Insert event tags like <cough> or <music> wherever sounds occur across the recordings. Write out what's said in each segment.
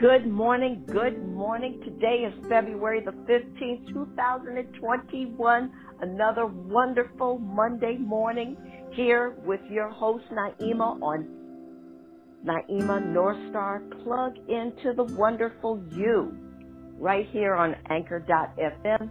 Good morning, good morning. Today is February the 15th, 2021. Another wonderful Monday morning here with your host Naima on Naima North Star. Plug into the wonderful you right here on Anchor.fm,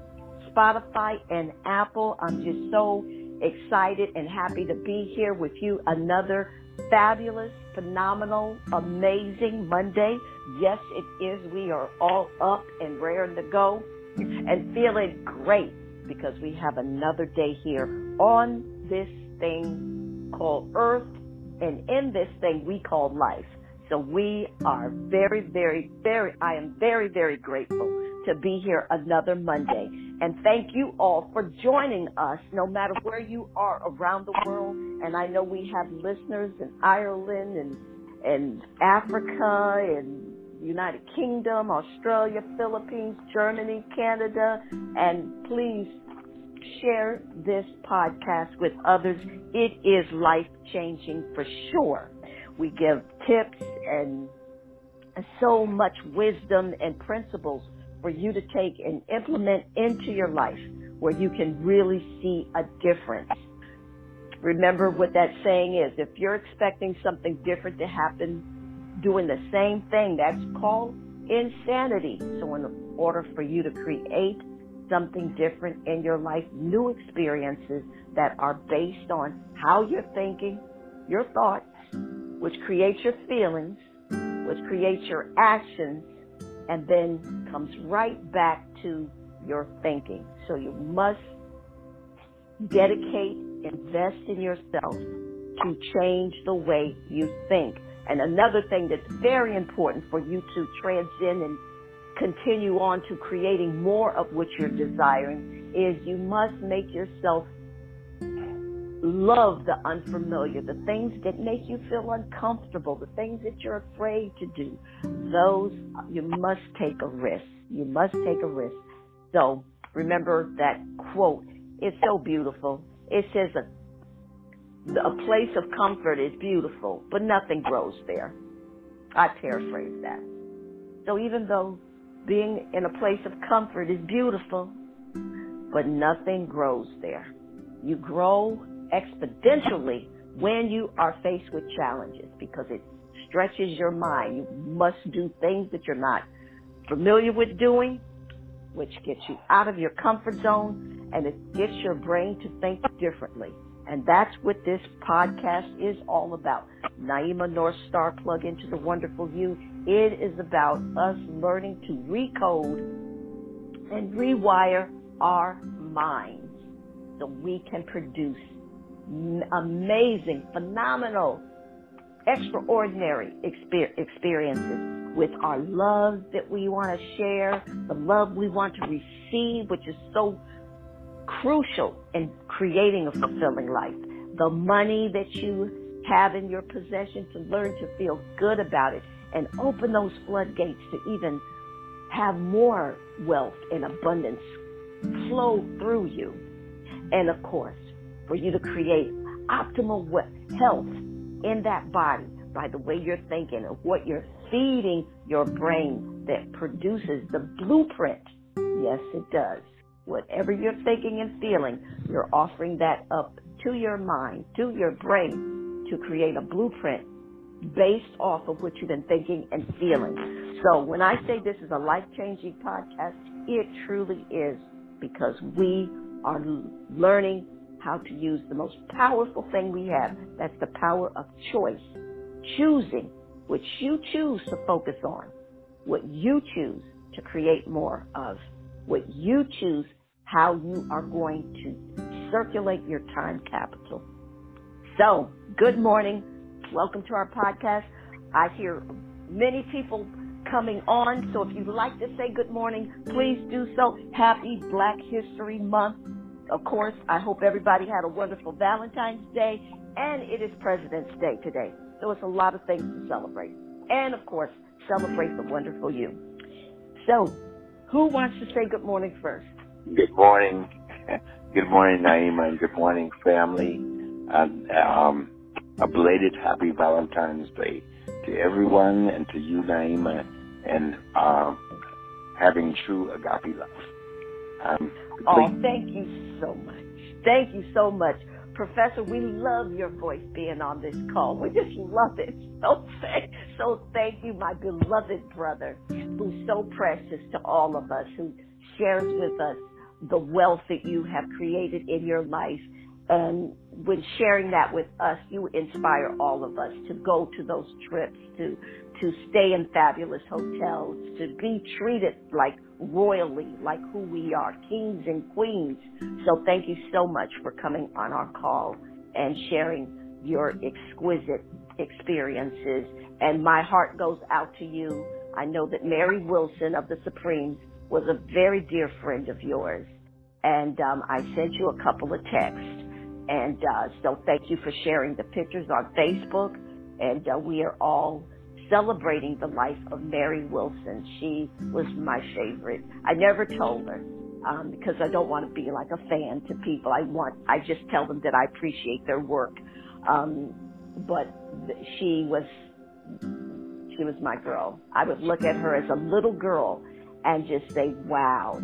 Spotify, and Apple. I'm just so excited and happy to be here with you another fabulous, phenomenal, amazing Monday. Yes, it is. We are all up and raring to go and feeling great because we have another day here on this thing called Earth and in this thing we call life. So we are very, very, very, I am very, very grateful to be here another Monday. And thank you all for joining us, no matter where you are around the world. And I know we have listeners in Ireland and, and Africa and United Kingdom, Australia, Philippines, Germany, Canada. And please share this podcast with others. It is life changing for sure. We give tips and so much wisdom and principles for you to take and implement into your life where you can really see a difference. Remember what that saying is. If you're expecting something different to happen, doing the same thing, that's called insanity. So in order for you to create something different in your life, new experiences that are based on how you're thinking, your thoughts, which creates your feelings, which creates your actions, and then comes right back to your thinking. So you must dedicate, invest in yourself to change the way you think. And another thing that's very important for you to transcend and continue on to creating more of what you're desiring is you must make yourself love the unfamiliar, the things that make you feel uncomfortable, the things that you're afraid to do. Those, you must take a risk. You must take a risk. So remember that quote. It's so beautiful. It says a, a place of comfort is beautiful, but nothing grows there. I paraphrase that. So even though being in a place of comfort is beautiful, but nothing grows there. You grow exponentially when you are faced with challenges because it stretches your mind. You must do things that you're not familiar with doing, which gets you out of your comfort zone and it gets your brain to think differently. And that's what this podcast is all about. Naima North Star plug into the wonderful you. It is about us learning to recode and rewire our minds so we can produce amazing, phenomenal, extraordinary experiences with our love that we want to share, the love we want to receive, which is so crucial in creating a fulfilling life. The money that you have in your possession to learn to feel good about it and open those floodgates to even have more wealth and abundance flow through you. And of course, for you to create optimal health in that body by the way you're thinking and what you're feeding your brain that produces the blueprint. Yes, it does. Whatever you're thinking and feeling, you're offering that up to your mind, to your brain to create a blueprint based off of what you've been thinking and feeling. So when I say this is a life changing podcast, it truly is because we are learning how to use the most powerful thing we have. That's the power of choice. Choosing what you choose to focus on, what you choose to create more of, what you choose how you are going to circulate your time capital. So, good morning. Welcome to our podcast. I hear many people coming on. So if you'd like to say good morning, please do so. Happy Black History Month. Of course, I hope everybody had a wonderful Valentine's Day, and it is President's Day today. So it's a lot of things to celebrate. And of course, celebrate the wonderful you. So, who wants to say good morning first? Good morning. <laughs> Good morning, Naima, and good morning, family. And, um, a belated happy Valentine's Day to everyone and to you, Naima, and uh, having true agape love. Um, oh, thank you so much. Thank you so much. Professor, we love your voice being on this call. We just love it. <laughs> So thank, so thank you, my beloved brother, who's so precious to all of us, who shares with us the wealth that you have created in your life. And when sharing that with us, you inspire all of us to go to those trips, to to stay in fabulous hotels, to be treated like royally, like who we are, kings and queens. So thank you so much for coming on our call and sharing your exquisite experiences. And my heart goes out to you. I know that Mary Wilson of the Supremes was a very dear friend of yours. And um, I sent you a couple of texts. And uh, so thank you for sharing the pictures on Facebook. And uh, we are all celebrating the life of Mary Wilson. She was my favorite. I never told her um, because I don't want to be like a fan to people. I want I just tell them that I appreciate their work. Um, but she was she was my girl. I would look at her as a little girl and just say, "Wow,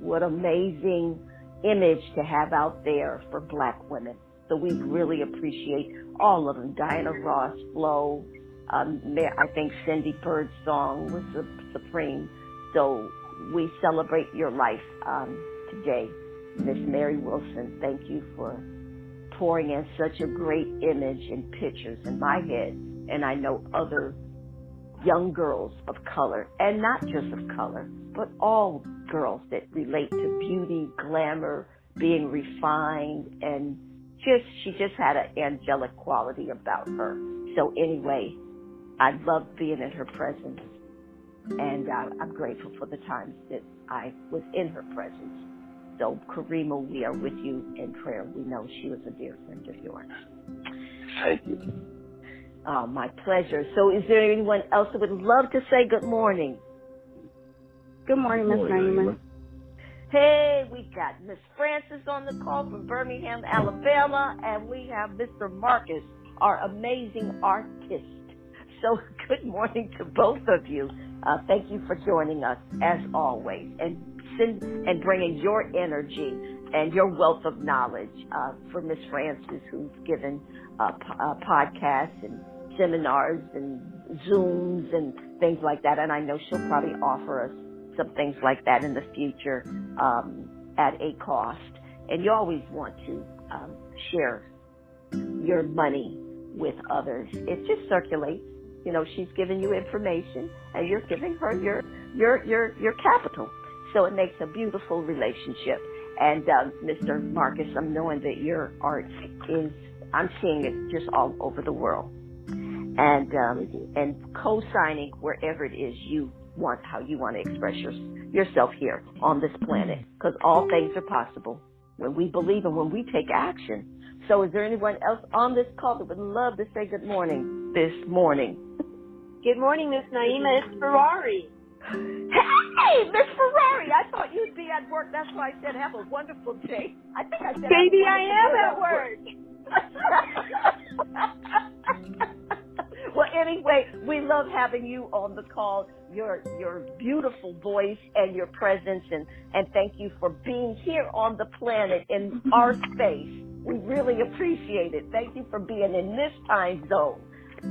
what amazing image to have out there for Black women." So we really appreciate all of them: Diana Ross, Flo, um, I think Cindy Bird's song was supreme. So we celebrate your life um, today, Miss Mary Wilson. Thank you for pouring in such a great image and pictures in my head, and I know other young girls of color, and not just of color, but all girls that relate to beauty, glamour, being refined, and just she just had an angelic quality about her. So anyway, I love being in her presence. And uh, I'm grateful for the times that I was in her presence. So, Karima, we are with you in prayer. We know she was a dear friend of yours. Thank you. Oh, my pleasure. So, is there anyone else that would love to say good morning? Good morning, Miss Naima. Hey, we got Miss Francis on the call from Birmingham, Alabama, and we have Mr. Marcus, our amazing artist so <laughs> good morning to both of you. Uh, thank you for joining us as always and send, and bringing your energy and your wealth of knowledge uh, for Miss Francis, who's given uh, uh, podcasts and seminars and Zooms and things like that. And I know she'll probably offer us some things like that in the future um, at a cost. And you always want to um, share your money with others. It just circulates you know, she's giving you information and you're giving her your your your your capital. So it makes a beautiful relationship. And Mr. Marcus, I'm knowing that your art is I'm seeing it just all over the world. And um, and co-signing wherever it is you want how you want to express your, yourself here on this planet because all things are possible when we believe and when we take action. So is there anyone else on this call that would love to say good morning this morning? Good morning, Miss Naima. It's Ferrari. Hey, Miss Ferrari. I thought you'd be at work. That's why I said have a wonderful day. I think I said Baby, I am at work. <laughs> well, anyway, we love having you on the call. Your your beautiful voice and your presence, and and thank you for being here on the planet in our space. We really appreciate it. Thank you for being in this time zone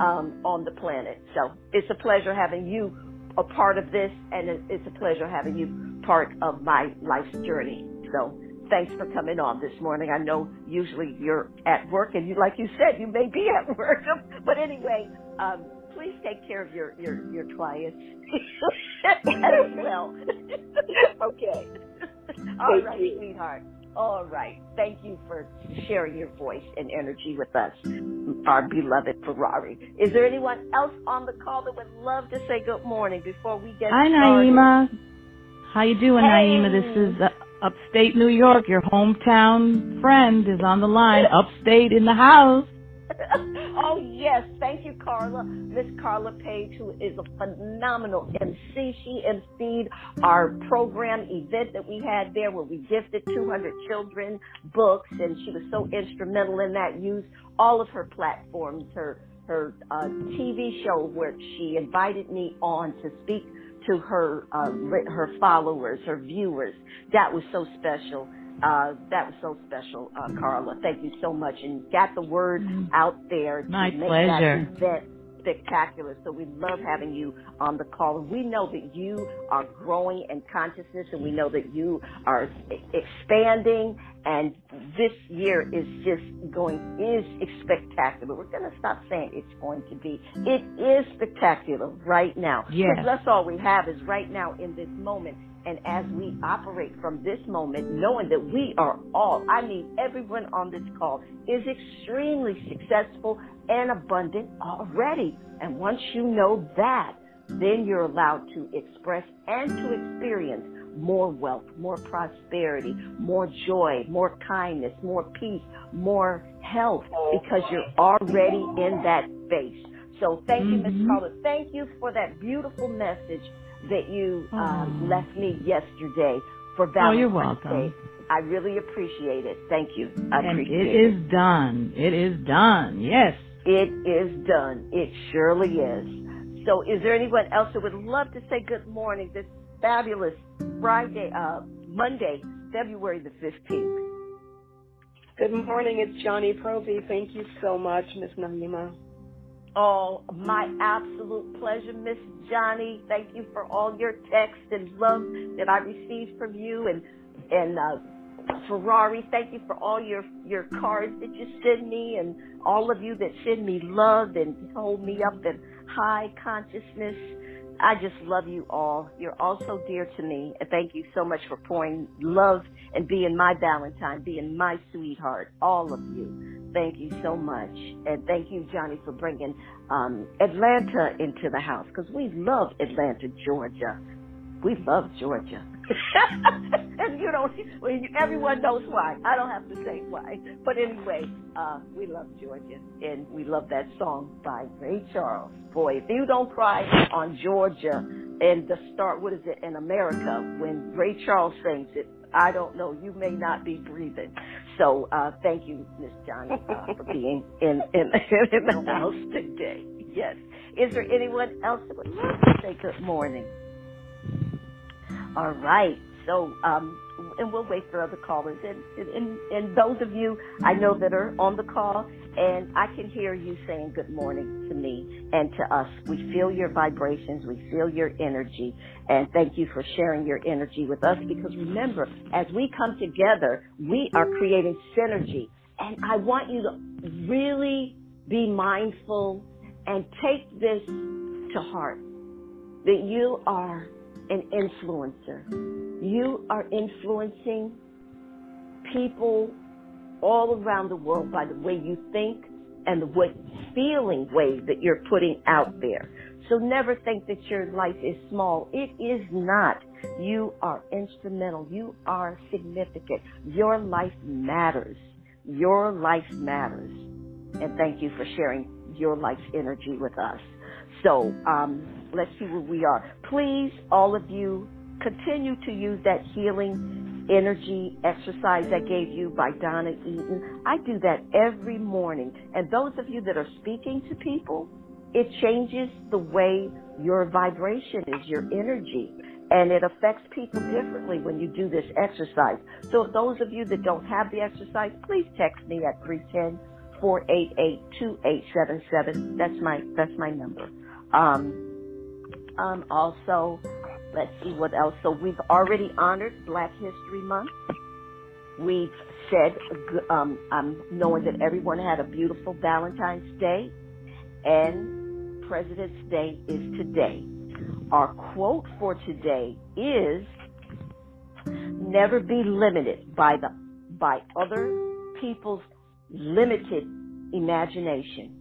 um, on the planet. So it's a pleasure having you a part of this, and it's a pleasure having you part of my life's journey. So thanks for coming on this morning. I know usually you're at work, and you, like you said, you may be at work. <laughs> but anyway, um, please take care of your your your clients <laughs> as well. <laughs> okay. All right, sweetheart. All right. Thank you for sharing your voice and energy with us, our beloved Ferrari. Is there anyone else on the call that would love to say good morning before we get started? Hi, started? Naima. How you doing, hey. Naima? This is uh, upstate New York. Your hometown friend is on the line. upstate in the house. <laughs> oh yes, thank you, Carla. Miss Carla Page, who is a phenomenal MC. She emceed our program event that we had there where we gifted 200 children books, and she was so instrumental in that. Used all of her platforms, her her uh, TV show where she invited me on to speak to her uh, her followers, her viewers. That was so special. Uh, that was so special, uh, Carla. Thank you so much, and got the word mm-hmm. out there to My make pleasure. that event spectacular. So we love having you on the call. We know that you are growing in consciousness and we know that you are expanding and this year is just going, is spectacular. We're going to stop saying it's going to be. It is spectacular right now. Yes. That's all we have is right now in this moment. And as we operate from this moment, knowing that we are all, I mean, everyone on this call is extremely successful and abundant already. And once you know that, then you're allowed to express and to experience more wealth, more prosperity, more joy, more kindness, more peace, more health, because you're already in that space. So thank you, Ms. Carla. Thank you for that beautiful message that you um, Oh. left me yesterday for Oh, Valentine's you're welcome. Day. I really appreciate it. Thank you. I And appreciate it is done. It is done. Yes. It is done. It surely is. So is there anyone else that would love to say good morning this fabulous Friday, uh, Monday, February the 15th? Good morning. It's Johnny Provy. Thank you so much, Miss Naima. Oh, my absolute pleasure, Miss Johnny. Thank you for all your texts and love that I received from you and and uh, Ferrari. Thank you for all your your cards that you send me and all of you that send me love and hold me up in high consciousness. I just love you all. You're all so dear to me. And thank you so much for pouring love and being my Valentine, being my sweetheart. All of you. Thank you so much. And thank you, Johnny, for bringing um, Atlanta into the house because we love Atlanta, Georgia. We love Georgia. <laughs> and you know, well, you, everyone knows why. I don't have to say why. But anyway, uh, we love Georgia, and we love that song by Ray Charles. Boy, if you don't cry on Georgia and the start, what is it, in America, when Ray Charles sings it, I don't know. You may not be breathing. So uh, thank you, Miss Johnny, uh, for being in, in <laughs> in the house today. Yes. Is there anyone else that would love to say good morning? All right. So, um, and we'll wait for other callers. And, and, and those of you I know that are on the call, and I can hear you saying good morning to me and to us. We feel your vibrations. We feel your energy. And thank you for sharing your energy with us because remember, as we come together, we are creating synergy. And I want you to really be mindful and take this to heart that you are an influencer. You are influencing people all around the world by the way you think and the way feeling way that you're putting out there. So never think that your life is small. It is not. You are instrumental. You are significant. Your life matters. Your life matters. And thank you for sharing your life's energy with us. So um, let's see where we are. Please, all of you, continue to use that healing energy exercise I gave you by Donna Eden. I do that every morning. And those of you that are speaking to people, it changes the way your vibration is, your energy. And it affects people differently when you do this exercise. So those of you that don't have the exercise, please text me at 310 488 2877. That's my, that's my number. Um, um, also, let's see what else. So we've already honored Black History Month. We've said, um, I'm knowing that everyone had a beautiful Valentine's Day, and President's Day is today. Our quote for today is, "Never be limited by the by other people's limited imagination."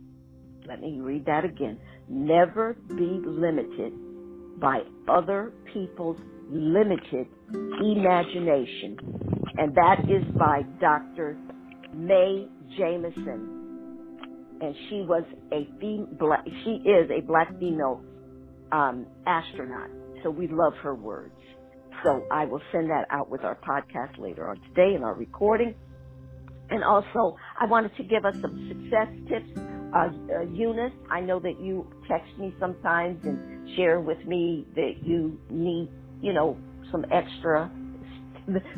Let me read that again. Never be limited by other people's limited imagination. And that is by Dr. Mae Jemison. And she was a fem- black, she is a black female um, astronaut. So we love her words. So I will send that out with our podcast later on today in our recording. And also, I wanted to give us some success tips Uh, uh, Eunice, I know that you text me sometimes and share with me that you need, you know, some extra,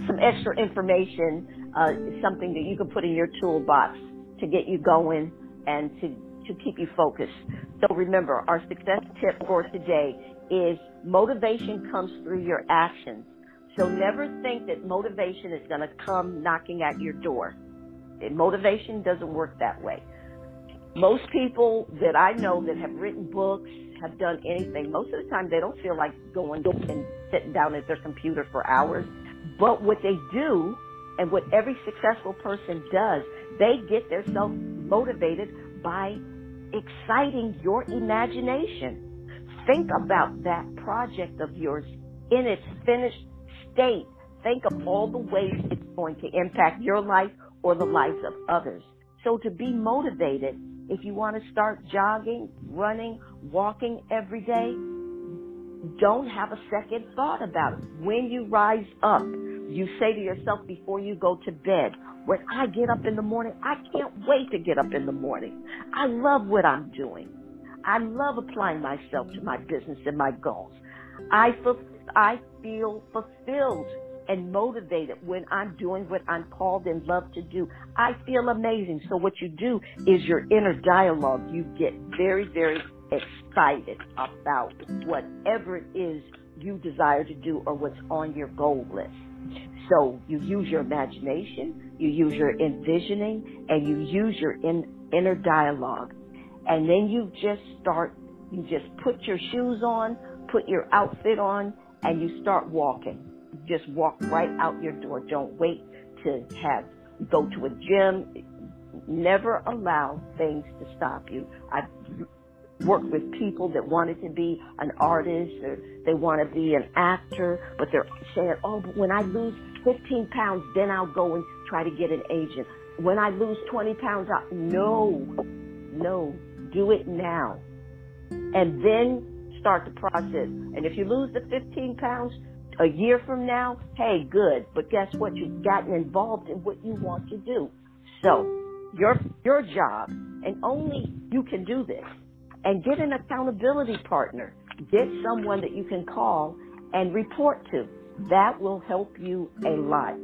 some extra information, uh, something that you can put in your toolbox to get you going and to, to keep you focused. So remember, our success tip for today is motivation comes through your actions. So never think that motivation is going to come knocking at your door. Motivation doesn't work that way. Most people that I know that have written books, have done anything, most of the time they don't feel like going and sitting down at their computer for hours. But what they do, and what every successful person does, they get themselves motivated by exciting your imagination. Think about that project of yours in its finished state. Think of all the ways it's going to impact your life or the lives of others. So to be motivated, if you want to start jogging, running, walking every day, don't have a second thought about it. When you rise up, you say to yourself before you go to bed, when I get up in the morning, I can't wait to get up in the morning. I love what I'm doing. I love applying myself to my business and my goals. I, I feel fulfilled and motivated when I'm doing what I'm called and love to do. I feel amazing. So what you do is your inner dialogue. You get very, very excited about whatever it is you desire to do or what's on your goal list. So you use your imagination, you use your envisioning, and you use your in, inner dialogue. And then you just start, you just put your shoes on, put your outfit on, and you start walking just walk right out your door. Don't wait to have go to a gym. Never allow things to stop you. I've worked with people that wanted to be an artist or they want to be an actor, but they're saying, "Oh, but when I lose 15 pounds, then I'll go and try to get an agent. When I lose 20 pounds, I no, no, do it now, and then start the process. And if you lose the 15 pounds, a year from now, hey, good. But guess what? You've gotten involved in what you want to do. So your your job, and only you can do this. And get an accountability partner. Get someone that you can call and report to. That will help you a lot.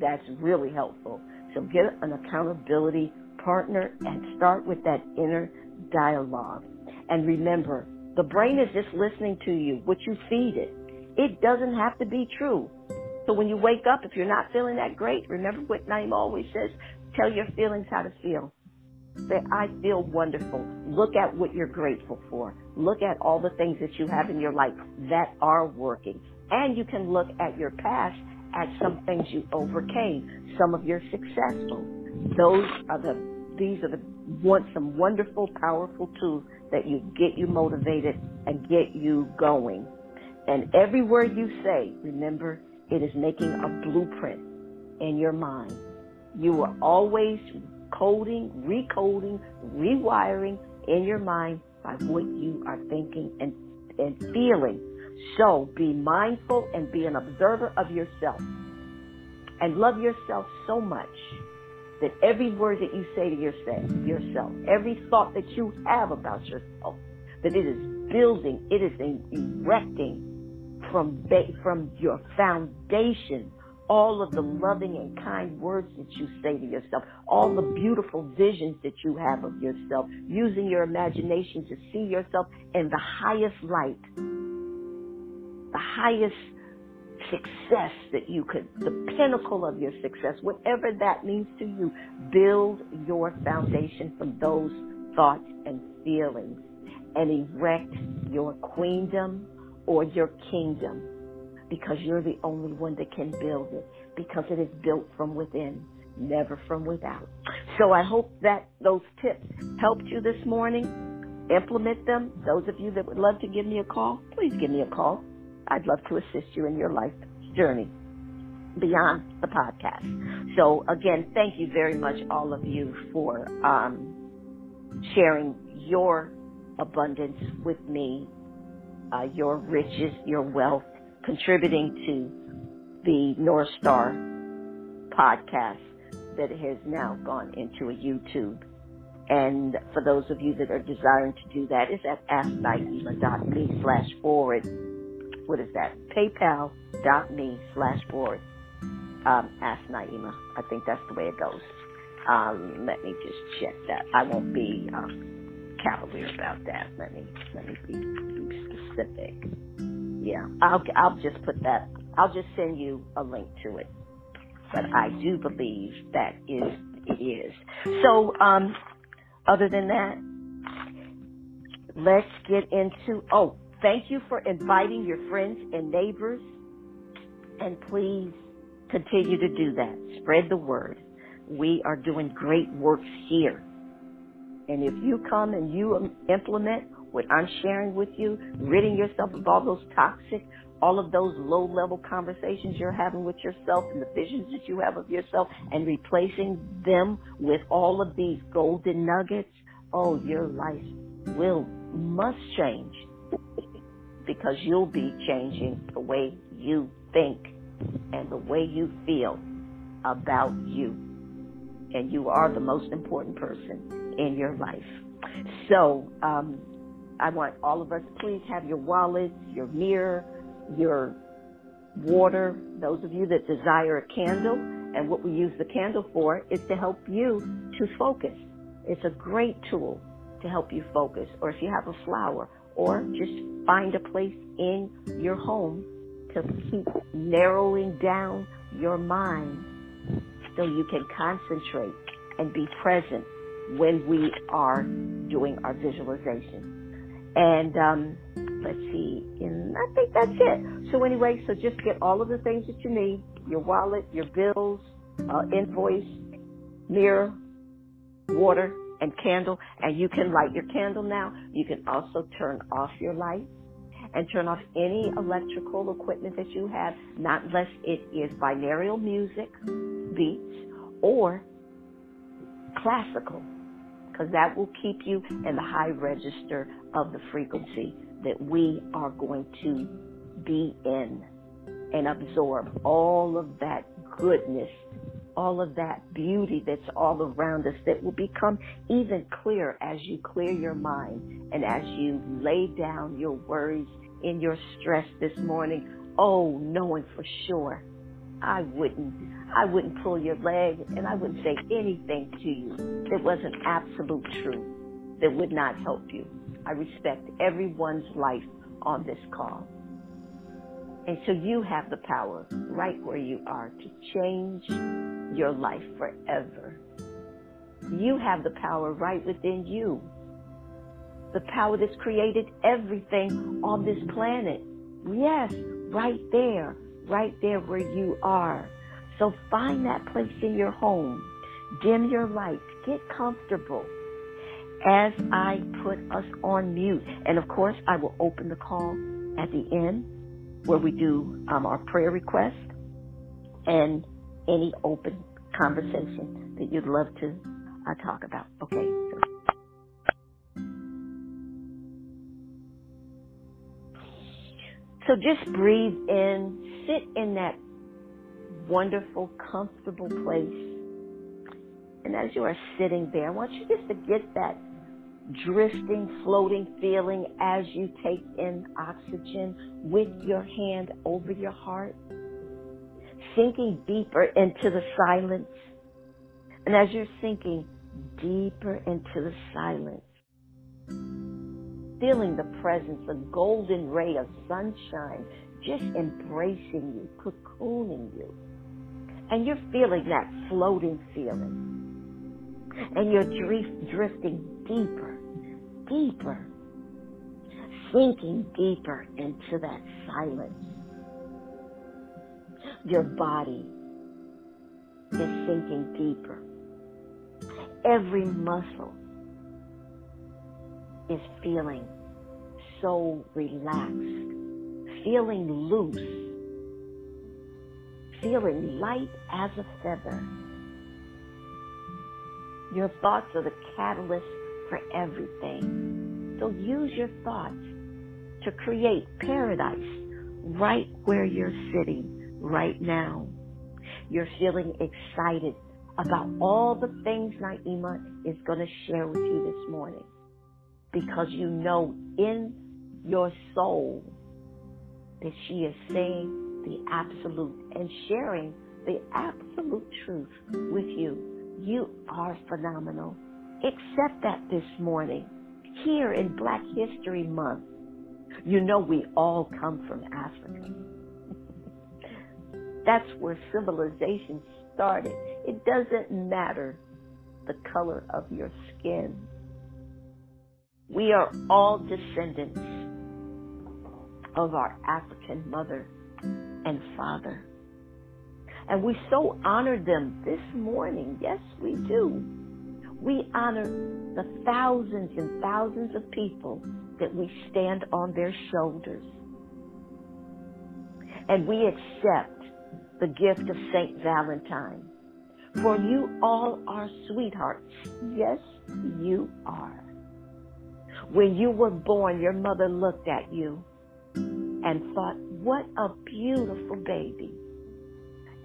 That's really helpful. So get an accountability partner and start with that inner dialogue. And remember, the brain is just listening to you, what you feed it. It doesn't have to be true. So when you wake up, if you're not feeling that great, remember what Naima always says, tell your feelings how to feel. Say, I feel wonderful. Look at what you're grateful for. Look at all the things that you have in your life that are working. And you can look at your past at some things you overcame, some of your successful. Those are the, these are the, want some wonderful, powerful tools that you get you motivated and get you going. And every word you say, remember, it is making a blueprint in your mind. You are always coding, recoding, rewiring in your mind by what you are thinking and, and feeling. So be mindful and be an observer of yourself. And love yourself so much that every word that you say to yourself, every thought that you have about yourself, that it is building, it is erecting from from your foundation all of the loving and kind words that you say to yourself, all the beautiful visions that you have of yourself, using your imagination to see yourself in the highest light, the highest success that you could, the pinnacle of your success, whatever that means to you, build your foundation from those thoughts and feelings and erect your queendom or your kingdom because you're the only one that can build it because it is built from within, never from without. So I hope that those tips helped you this morning. Implement them. Those of you that would love to give me a call, please give me a call. I'd love to assist you in your life journey beyond the podcast. So again, thank you very much, all of you, for um, sharing your abundance with me uh, your riches, your wealth, contributing to the North Star podcast that has now gone into a YouTube And for those of you that are desiring to do that, it's at asknaima.me slash forward. What is that? PayPal.me slash forward. Um, Ask Naima. I think that's the way it goes. Um, let me just check that. I won't be um, cavalier about that. Let me let me be, be specific. Yeah, I'll I'll just put that. I'll just send you a link to it. But I do believe that is it is. So um, other than that, let's get into, oh, thank you for inviting your friends and neighbors. And please continue to do that. Spread the word. We are doing great works here. And if you come and you implement what I'm sharing with you, ridding yourself of all those toxic all of those low level conversations you're having with yourself and the visions that you have of yourself and replacing them with all of these golden nuggets, oh, your life will, must change because you'll be changing the way you think and the way you feel about you. And you are the most important person in your life. So, um, I want all of us, please have your wallets, your mirror, your water, those of you that desire a candle, and what we use the candle for is to help you to focus. It's a great tool to help you focus. Or if you have a flower, or just find a place in your home to keep narrowing down your mind so you can concentrate and be present when we are doing our visualization. And um, let's see, and I think that's it. So anyway, so just get all of the things that you need, your wallet, your bills, uh, invoice, mirror, water, and candle, and you can light your candle now. You can also turn off your light and turn off any electrical equipment that you have, not unless it is binaural music, beats, or classical, because that will keep you in the high register of the frequency that we are going to be in and absorb all of that goodness, all of that beauty that's all around us that will become even clearer as you clear your mind and as you lay down your worries in your stress this morning. Oh, knowing for sure I wouldn't I wouldn't pull your leg and I wouldn't say anything to you that wasn't absolute truth that would not help you. I respect everyone's life on this call. And so you have the power right where you are to change your life forever. You have the power right within you. The power that's created everything on this planet. Yes, right there, right there where you are. So find that place in your home. Dim your lights. Get comfortable as I put us on mute. And of course, I will open the call at the end where we do um, our prayer request and any open conversation that you'd love to uh, talk about. Okay. So just breathe in, sit in that wonderful, comfortable place. And as you are sitting there, I want you just to get that drifting, floating feeling as you take in oxygen with your hand over your heart, sinking deeper into the silence. And as you're sinking deeper into the silence, feeling the presence, a golden ray of sunshine just embracing you, cocooning you. And you're feeling that floating feeling. And you're drifting deeper deeper, sinking deeper into that silence. Your body is sinking deeper. Every muscle is feeling so relaxed, feeling loose, feeling light as a feather. Your thoughts are the catalyst for everything. So use your thoughts to create paradise right where you're sitting right now. You're feeling excited about all the things Naima is going to share with you this morning because you know in your soul that she is saying the absolute and sharing the absolute truth with you. You are phenomenal. Accept that this morning. Here in Black History Month, you know we all come from Africa. <laughs> That's where civilization started. It doesn't matter the color of your skin. We are all descendants of our African mother and father. And we so honor them this morning. Yes, we do. We honor the thousands and thousands of people that we stand on their shoulders. And we accept the gift of St. Valentine. For you all are sweethearts. Yes, you are. When you were born, your mother looked at you and thought, what a beautiful baby.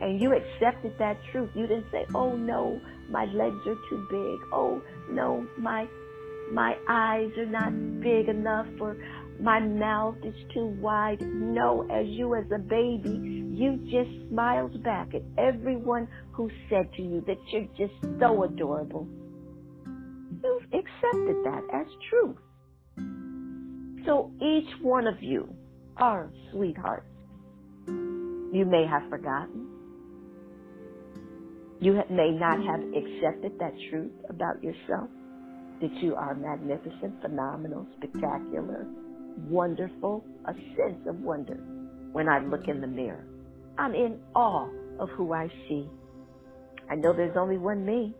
And you accepted that truth. You didn't say, oh no, my legs are too big. Oh no, my, my eyes are not big enough or my mouth is too wide. No, as you as a baby, you just smiled back at everyone who said to you that you're just so adorable. You've accepted that as truth. So each one of you are sweethearts. You may have forgotten. You may not have accepted that truth about yourself that you are magnificent, phenomenal, spectacular, wonderful, a sense of wonder when I look in the mirror. I'm in awe of who I see. I know there's only one me.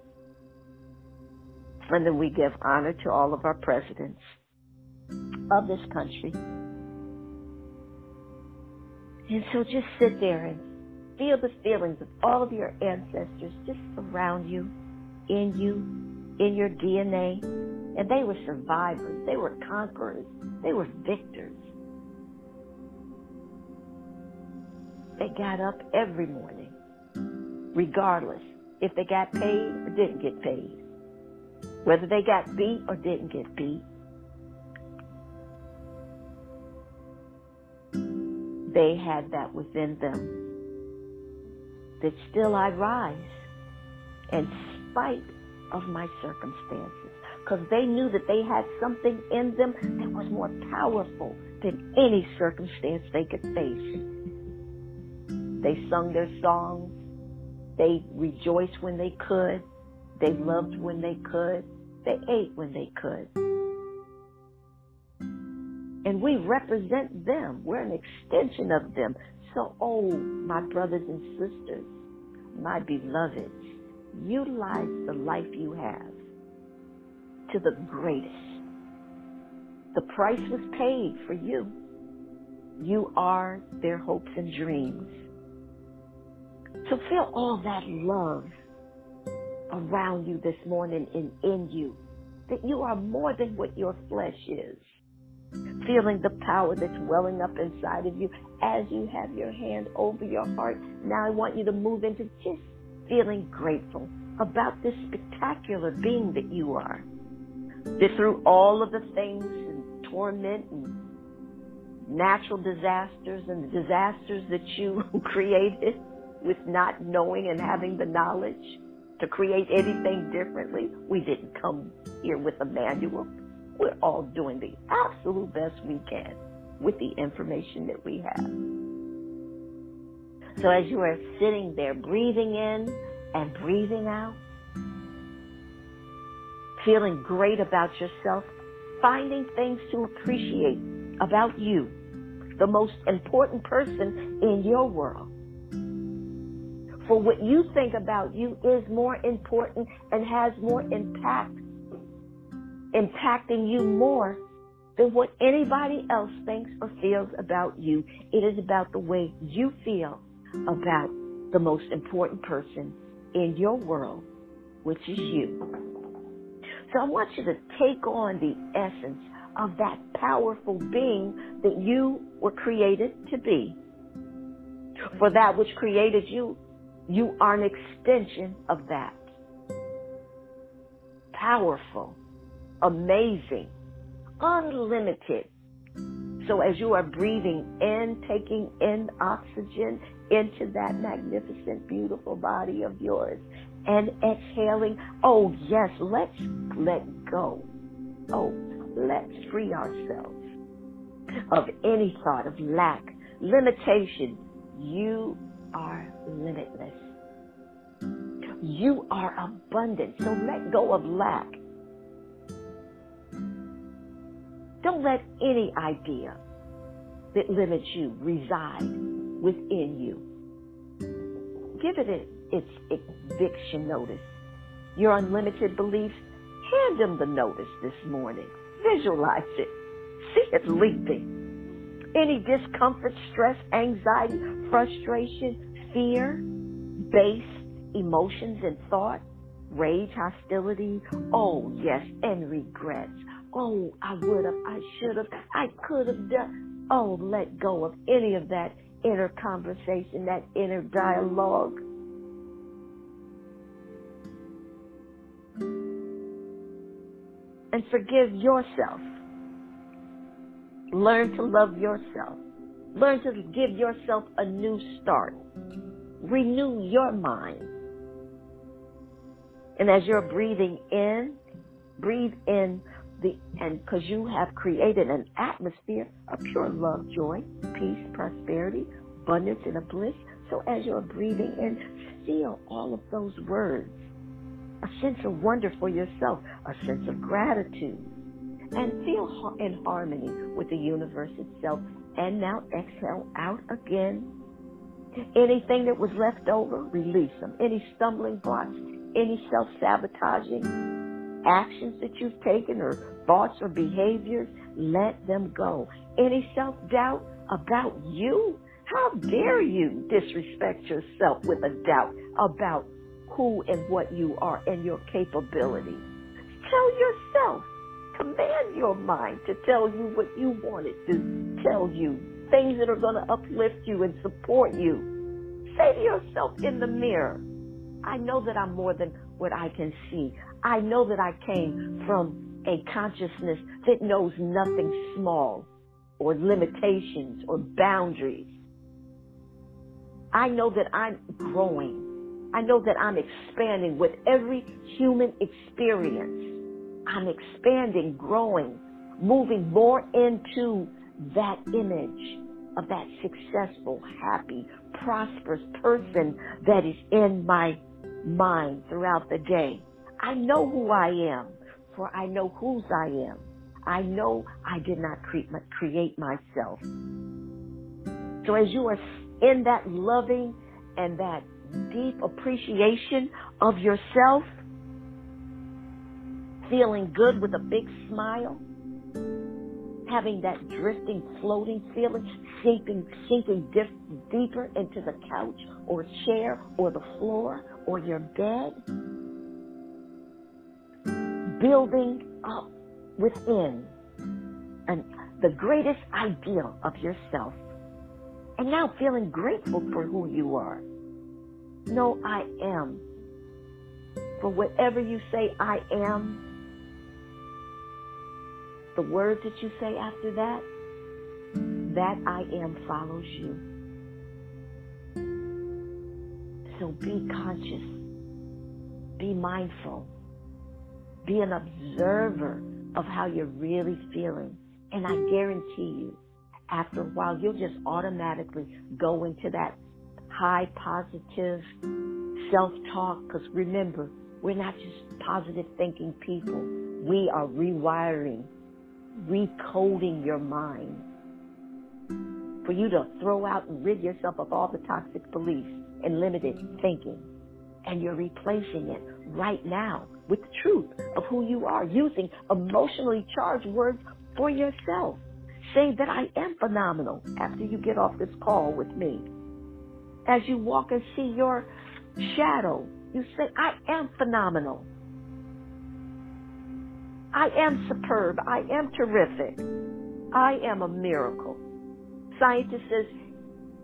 And then we give honor to all of our presidents of this country. And so just sit there and feel the feelings of all of your ancestors just around you, in you, in your DNA. And they were survivors. They were conquerors. They were victors. They got up every morning, regardless if they got paid or didn't get paid, whether they got beat or didn't get beat. They had that within them. That still I rise in spite of my circumstances. Because they knew that they had something in them that was more powerful than any circumstance they could face. They sung their songs. They rejoiced when they could. They loved when they could. They ate when they could. And we represent them. We're an extension of them. So, oh, my brothers and sisters, my beloveds, utilize the life you have to the greatest. The price was paid for you. You are their hopes and dreams. So feel all that love around you this morning and in you. That you are more than what your flesh is. Feeling the power that's welling up inside of you as you have your hand over your heart. Now I want you to move into just feeling grateful about this spectacular being that you are. That through all of the things and torment and natural disasters and the disasters that you <laughs> created, with not knowing and having the knowledge to create anything differently. We didn't come here with a manual. We're all doing the absolute best we can with the information that we have. So as you are sitting there breathing in and breathing out, feeling great about yourself, finding things to appreciate about you, the most important person in your world, for what you think about you is more important and has more impact, impacting you more than what anybody else thinks or feels about you. It is about the way you feel about the most important person in your world, which is you. So I want you to take on the essence of that powerful being that you were created to be. For that which created you you are an extension of that. powerful, amazing, unlimited. So as you are breathing in, taking in oxygen into that magnificent, beautiful body of yours and exhaling, oh yes, let's let go. Oh, let's free ourselves of any thought of lack, limitation. You are limitless. You are abundant. So let go of lack. Don't let any idea that limits you reside within you. Give it its eviction notice. Your unlimited beliefs, hand them the notice this morning. Visualize it. See it leaping. Any discomfort, stress, anxiety, frustration, fear, base emotions and thought, rage, hostility, oh yes, and regrets. Oh, I would have, I should have, I could have done. Oh, let go of any of that inner conversation, that inner dialogue. And forgive yourself. Learn to love yourself. Learn to give yourself a new start. Renew your mind. And as you're breathing in, breathe in the, and because you have created an atmosphere of pure love, joy, peace, prosperity, abundance, and a bliss. So as you're breathing in, feel all of those words. A sense of wonder for yourself, a sense of gratitude, and feel in harmony with the universe itself. And now exhale out again. Anything that was left over, release them. Any stumbling blocks, any self sabotaging actions that you've taken or thoughts or behaviors, let them go. Any self doubt about you, how dare you disrespect yourself with a doubt about who and what you are and your capabilities? Tell yourself, command your mind to tell you what you want it to tell you, things that are going to uplift you and support you. Say to yourself in the mirror, I know that I'm more than what I can see. I know that I came from a consciousness that knows nothing small or limitations or boundaries. I know that I'm growing. I know that I'm expanding with every human experience. I'm expanding, growing, moving more into that image of that successful, happy, prosperous person that is in my mind throughout the day. I know who I am, for I know whose I am. I know I did not create myself. So as you are in that loving and that deep appreciation of yourself, feeling good with a big smile, having that drifting, floating feeling, sinking, sinking deeper into the couch or chair or the floor or your bed, building up within and the greatest ideal of yourself. And now feeling grateful for who you are. No, I am. For whatever you say, I am, the words that you say after that, that I am follows you. So be conscious, be mindful, be an observer of how you're really feeling. And I guarantee you, after a while, you'll just automatically go into that high positive self talk. Because remember, we're not just positive thinking people, we are rewiring recoding your mind for you to throw out and rid yourself of all the toxic beliefs and limited thinking. And you're replacing it right now with the truth of who you are, using emotionally charged words for yourself, saying that I am phenomenal after you get off this call with me. As you walk and see your shadow, you say, I am phenomenal. I am superb. I am terrific. I am a miracle. Scientists says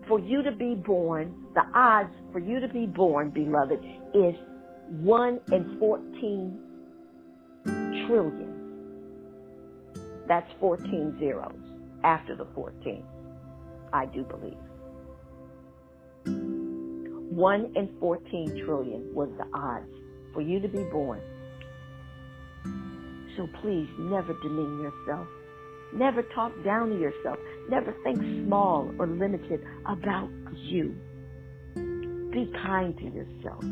for you to be born, the odds for you to be born, beloved, is 1 in 14 trillion. That's 14 zeros after the 14. I do believe. 1 in 14 trillion was the odds for you to be born. So please never demean yourself. Never talk down to yourself. Never think small or limited about you. Be kind to yourself.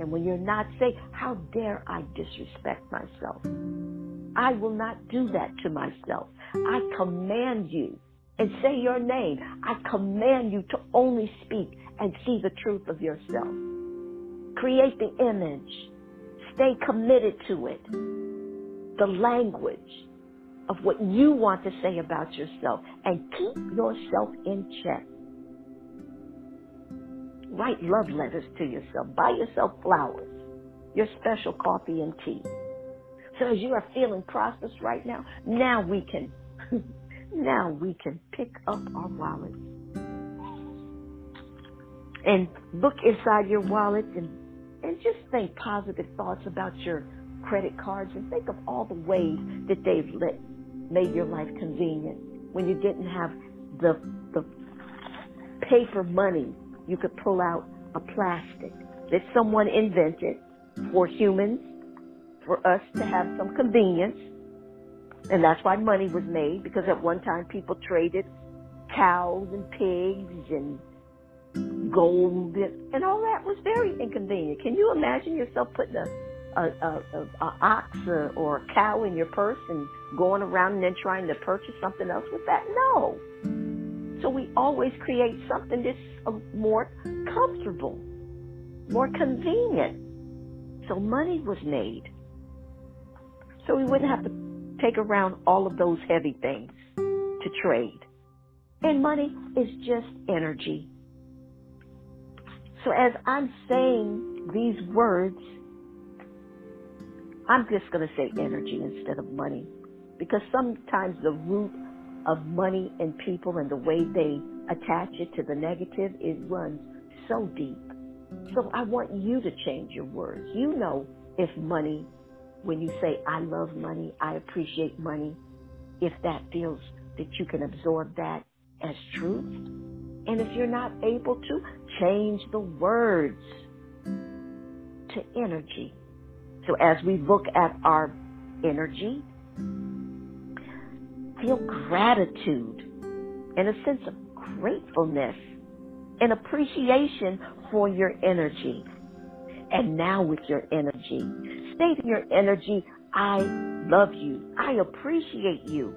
And when you're not, say, How dare I disrespect myself? I will not do that to myself. I command you and say your name. I command you to only speak and see the truth of yourself. Create the image. Stay committed to it. The language of what you want to say about yourself and keep yourself in check. Write love letters to yourself. Buy yourself flowers, your special coffee and tea. So as you are feeling prosperous right now, now we can, <laughs> now we can pick up our wallets and look inside your wallets and, and just think positive thoughts about your credit cards and think of all the ways that they've let, made your life convenient when you didn't have the, the paper money you could pull out a plastic that someone invented for humans, for us to have some convenience. And that's why money was made, because at one time people traded cows and pigs and gold and all that was very inconvenient. Can you imagine yourself putting a a, a, a, a ox or, or a cow in your purse and going around and then trying to purchase something else with that? No. So we always create something that's uh, more comfortable, more convenient. So money was made. So we wouldn't have to take around all of those heavy things to trade. And money is just energy. So as I'm saying these words, I'm just going to say energy instead of money. Because sometimes the root of money and people and the way they attach it to the negative, it runs so deep. So I want you to change your words. You know if money, when you say, I love money, I appreciate money, if that feels that you can absorb that as truth. And if you're not able to, change the words to energy. So as we look at our energy, feel gratitude and a sense of gratefulness and appreciation for your energy. And now with your energy, state in your energy, I love you. I appreciate you.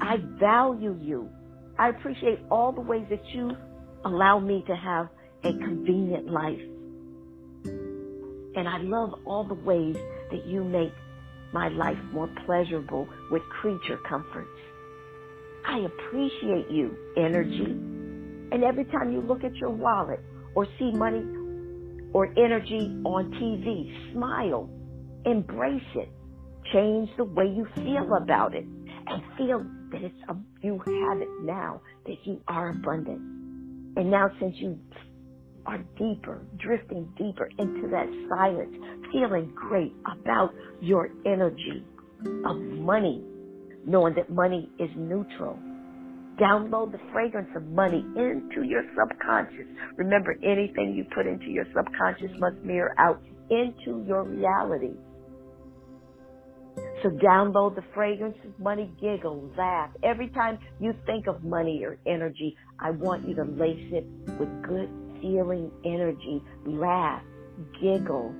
I value you. I appreciate all the ways that you allow me to have a convenient life. And I love all the ways that you make my life more pleasurable with creature comforts. I appreciate you, energy. And every time you look at your wallet or see money or energy on TV, smile, embrace it, change the way you feel about it, and feel that it's a, you have it now, that you are abundant. And now since you are deeper, drifting deeper into that silence, feeling great about your energy of money, knowing that money is neutral. Download the fragrance of money into your subconscious. Remember, anything you put into your subconscious must mirror out into your reality. So download the fragrance of money, giggle, laugh. Every time you think of money or energy, I want you to lace it with good feeling energy. Laugh, giggle.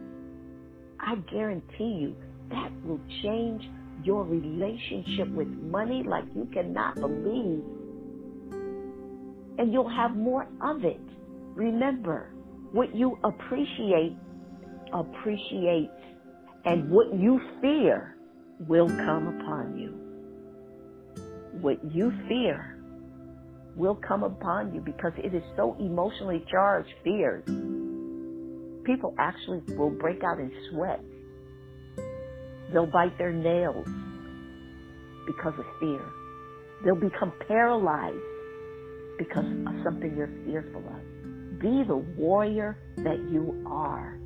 I guarantee you that will change your relationship with money like you cannot believe. And you'll have more of it. Remember, what you appreciate appreciates, and what you fear will come upon you. What you fear will come upon you because it is so emotionally charged, fears. People actually will break out in sweat. They'll bite their nails because of fear. They'll become paralyzed because of something you're fearful of. Be the warrior that you are.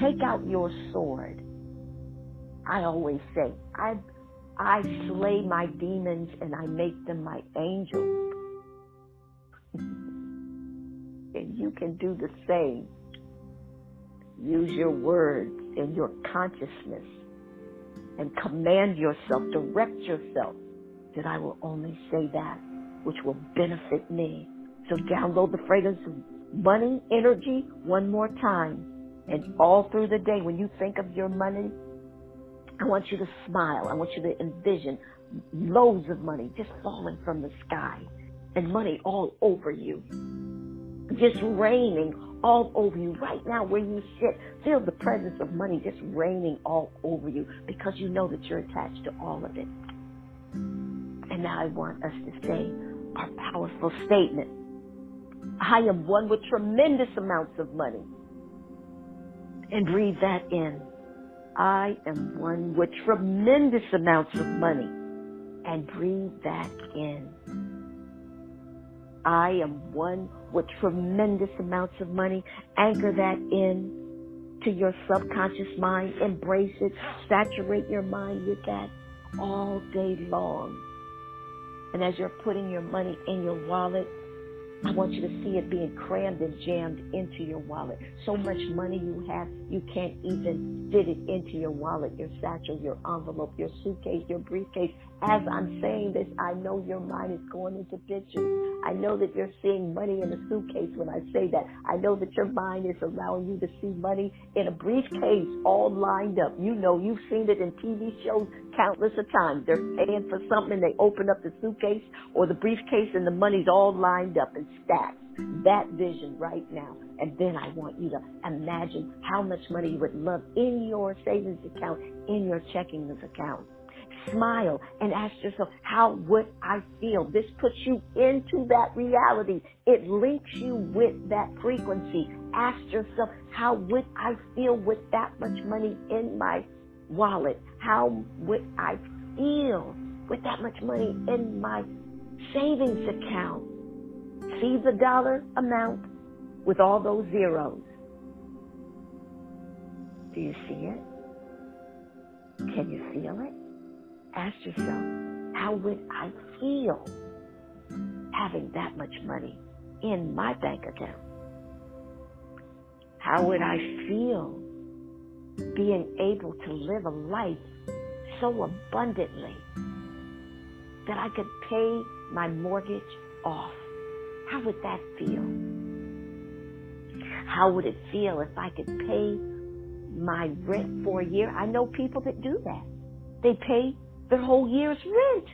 Take out your sword I always say, I, I slay my demons and I make them my angels. <laughs> and you can do the same. Use your words and your consciousness and command yourself, direct yourself that I will only say that which will benefit me. So download the fragrance of money, energy one more time. And all through the day, when you think of your money, I want you to smile. I want you to envision loads of money just falling from the sky and money all over you. Just raining all over you right now where you sit. Feel the presence of money just raining all over you because you know that you're attached to all of it. And now I want us to say our powerful statement. I am one with tremendous amounts of money. And breathe that in. I am one with tremendous amounts of money. And breathe that in. I am one with tremendous amounts of money. Anchor that in to your subconscious mind. Embrace it. Saturate your mind with that all day long. And as you're putting your money in your wallet, I want you to see it being crammed and jammed into your wallet. So much money you have, you can't even fit it into your wallet, your satchel, your envelope, your suitcase, your briefcase. As I'm saying this, I know your mind is going into pictures. I know that you're seeing money in a suitcase when I say that. I know that your mind is allowing you to see money in a briefcase all lined up. You know, you've seen it in TV shows countless of times. They're paying for something they open up the suitcase or the briefcase and the money's all lined up and stacked. That vision right now. And then I want you to imagine how much money you would love in your savings account, in your checking account smile and ask yourself, how would I feel? This puts you into that reality. It links you with that frequency. Ask yourself, how would I feel with that much money in my wallet? How would I feel with that much money in my savings account? See the dollar amount with all those zeros. Do you see it? Can you feel it? Ask yourself, how would I feel having that much money in my bank account? How would I feel being able to live a life so abundantly that I could pay my mortgage off? How would that feel? How would it feel if I could pay my rent for a year? I know people that do that. They pay their whole year's rent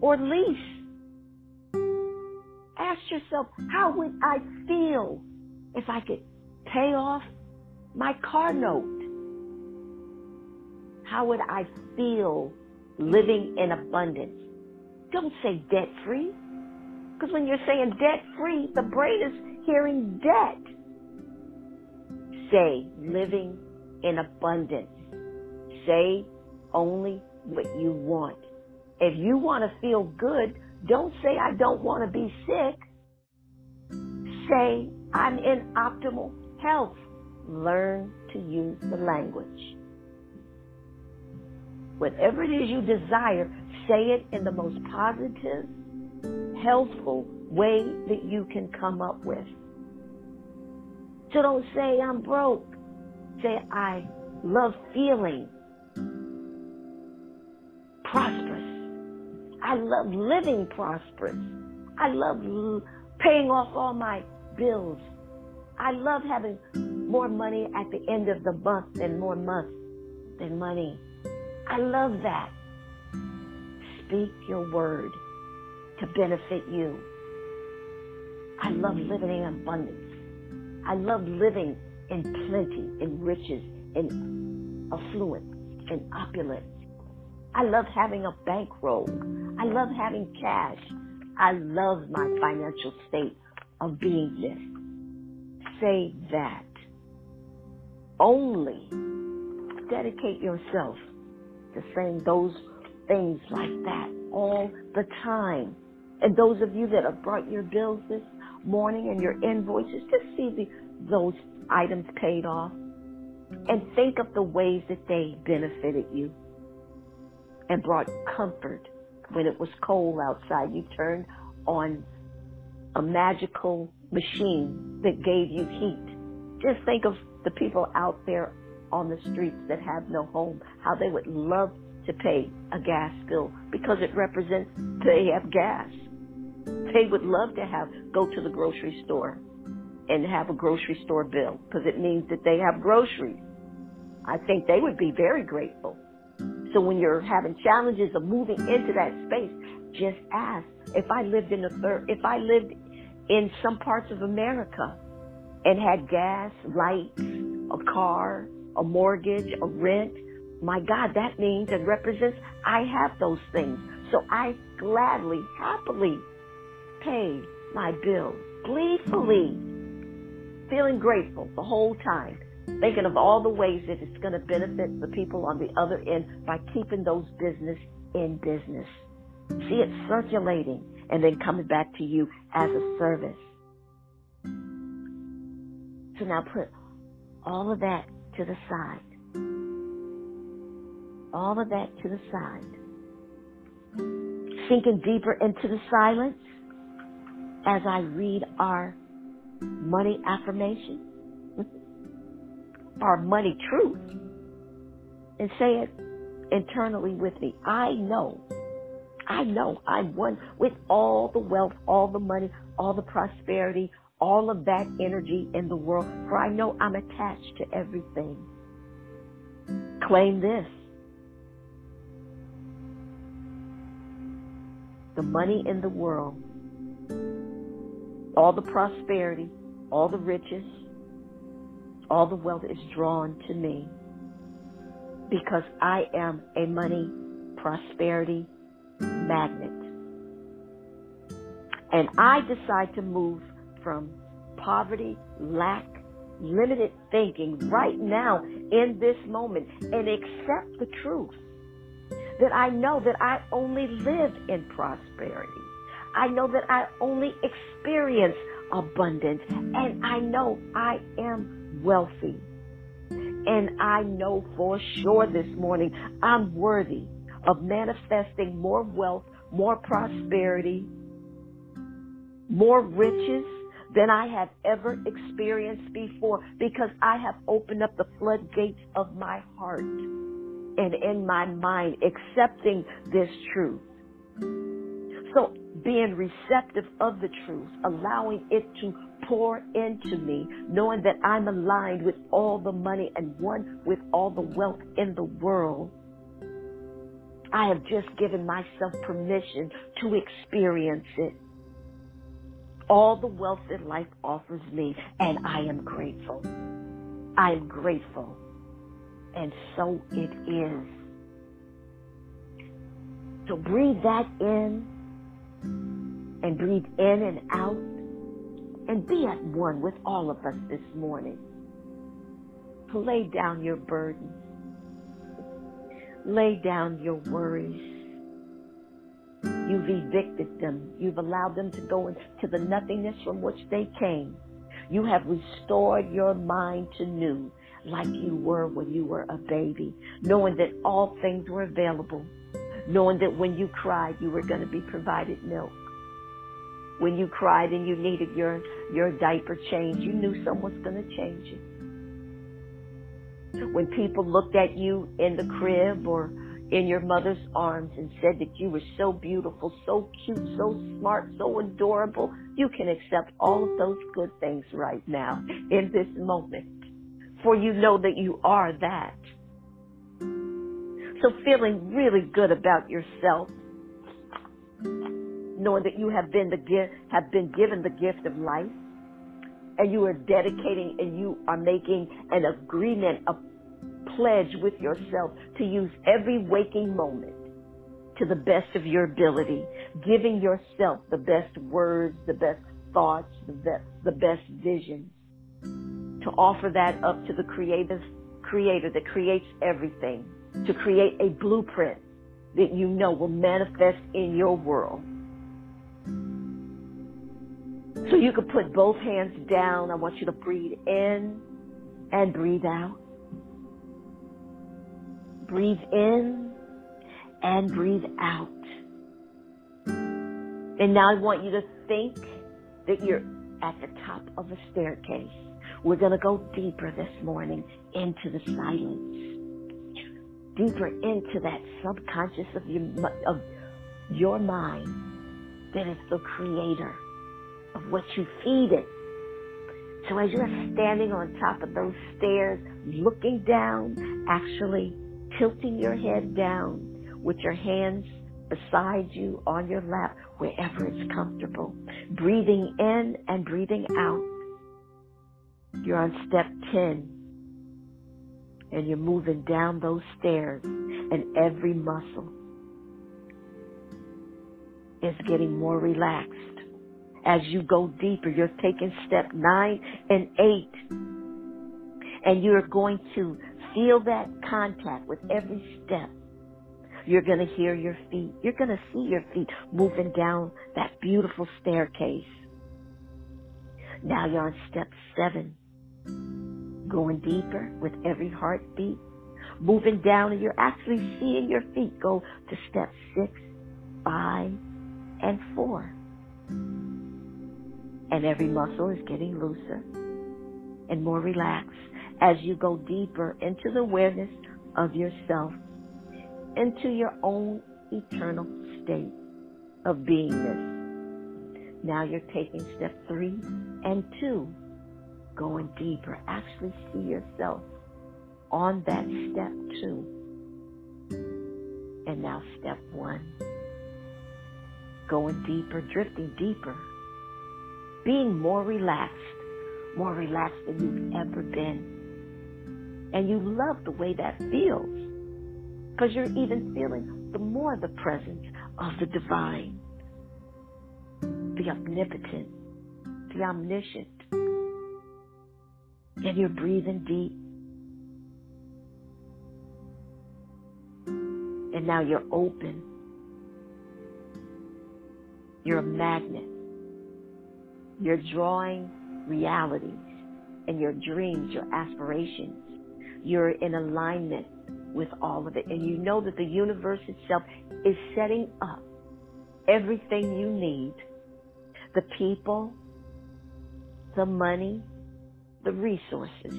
or lease. Ask yourself, how would I feel if I could pay off my car note? How would I feel living in abundance? Don't say debt free. Because when you're saying debt free, the brain is hearing debt. Say living in abundance. Say only what you want. If you want to feel good, don't say, I don't want to be sick. Say, I'm in optimal health. Learn to use the language. Whatever it is you desire, say it in the most positive, healthful way that you can come up with. So don't say, I'm broke. Say, I love feeling prosperous. I love living prosperous. I love paying off all my bills. I love having more money at the end of the month than more months than money. I love that. Speak your word to benefit you. I love living in abundance. I love living in plenty, in riches, in affluence, in opulence. I love having a bankroll. I love having cash. I love my financial state of being this. Say that. Only dedicate yourself to saying those things like that all the time. And those of you that have brought your bills this morning and your invoices, just see the, those items paid off. and think of the ways that they benefited you and brought comfort when it was cold outside. You turned on a magical machine that gave you heat. Just think of the people out there on the streets that have no home, how they would love to pay a gas bill because it represents they have gas. They would love to have go to the grocery store and have a grocery store bill because it means that they have groceries. I think they would be very grateful. So when you're having challenges of moving into that space, just ask. If I lived in a third, if I lived in some parts of America and had gas, lights, a car, a mortgage, a rent, my God, that means and represents I have those things. So I gladly, happily pay my bills, gleefully, feeling grateful the whole time, thinking of all the ways that it's going to benefit the people on the other end by keeping those business in business. See it circulating and then coming back to you as a service. So now put all of that to the side. All of that to the side. Sinking deeper into the silence as I read our money affirmation, our money truth, and say it internally with me. I know, I know I'm one with all the wealth, all the money, all the prosperity, all of that energy in the world, for I know I'm attached to everything. Claim this. The money in the world, all the prosperity, all the riches, all the wealth is drawn to me because I am a money prosperity magnet. And I decide to move from poverty, lack, limited thinking right now in this moment and accept the truth that I know that I only live in prosperity. I know that I only experience abundance and I know I am wealthy. And I know for sure this morning I'm worthy of manifesting more wealth, more prosperity, more riches than I have ever experienced before because I have opened up the floodgates of my heart and in my mind accepting this truth. So being receptive of the truth, allowing it to pour into me, knowing that I'm aligned with all the money and one with all the wealth in the world. I have just given myself permission to experience it all the wealth that life offers me, and I am grateful. I am grateful. And so it is. So breathe that in and breathe in and out and be at one with all of us this morning. Lay down your burdens. Lay down your worries. You've evicted them. You've allowed them to go into the nothingness from which they came. You have restored your mind to new, like you were when you were a baby, knowing that all things were available, knowing that when you cried, you were going to be provided milk. When you cried and you needed your, your diaper change, you knew someone was going to change it. When people looked at you in the crib or in your mother's arms and said that you were so beautiful, so cute, so smart, so adorable, you can accept all of those good things right now in this moment. For you know that you are that. So feeling really good about yourself, knowing that you have been the gift, have been given the gift of life, and you are dedicating and you are making an agreement, a pledge with yourself to use every waking moment to the best of your ability, giving yourself the best words, the best thoughts, the best, the best visions, to offer that up to the creative creator that creates everything, to create a blueprint that you know will manifest in your world. So you can put both hands down. I want you to breathe in and breathe out. Breathe in and breathe out. And now I want you to think that you're at the top of a staircase. We're going to go deeper this morning into the silence, deeper into that subconscious of your, of your mind that is the creator of what you feed it. So as you're standing on top of those stairs, looking down, actually tilting your head down with your hands beside you on your lap, wherever it's comfortable, breathing in and breathing out. You're on step 10 and you're moving down those stairs and every muscle is getting more relaxed. As you go deeper, you're taking step nine and eight. And you're going to feel that contact with every step. You're going to hear your feet. You're going to see your feet moving down that beautiful staircase. Now you're on step seven, going deeper with every heartbeat, moving down, and you're actually seeing your feet go to step six, five, and four. And every muscle is getting looser and more relaxed as you go deeper into the awareness of yourself, into your own eternal state of beingness. Now you're taking step three and two, going deeper. Actually see yourself on that step two. And now step one going deeper, drifting deeper, being more relaxed, more relaxed than you've ever been. And you love the way that feels because you're even feeling the more the presence of the divine, the omnipotent, the omniscient. And you're breathing deep. And now you're open you're a magnet. You're drawing realities and your dreams, your aspirations. You're in alignment with all of it. And you know that the universe itself is setting up everything you need the people, the money, the resources.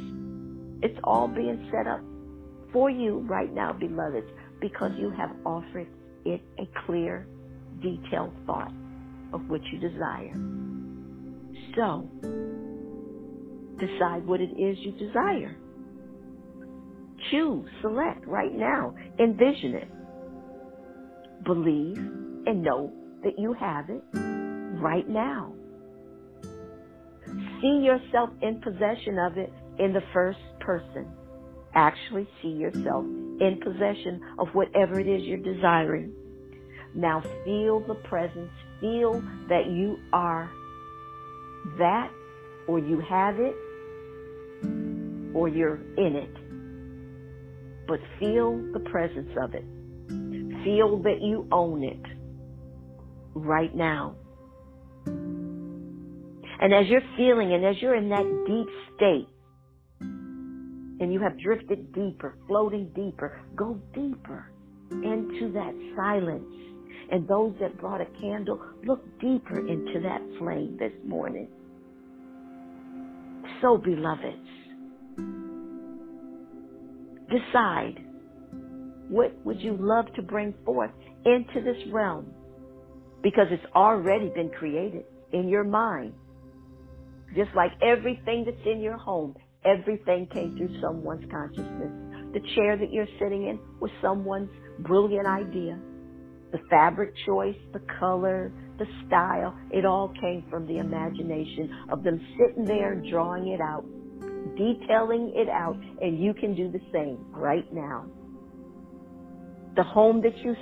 It's all being set up for you right now, beloveds, because you have offered it a clear, detailed thought of what you desire. So, decide what it is you desire. Choose, select right now, envision it. Believe and know that you have it right now. See yourself in possession of it in the first person. Actually see yourself in possession of whatever it is you're desiring. Now feel the presence feel that you are that, or you have it, or you're in it. But feel the presence of it. Feel that you own it right now. And as you're feeling and as you're in that deep state, and you have drifted deeper, floating deeper, go deeper into that silence and those that brought a candle, look deeper into that flame this morning. So, beloveds, decide what would you love to bring forth into this realm because it's already been created in your mind. Just like everything that's in your home, everything came through someone's consciousness. The chair that you're sitting in was someone's brilliant idea the fabric choice, the color, the style, it all came from the imagination of them sitting there drawing it out, detailing it out, and you can do the same right now. The home that you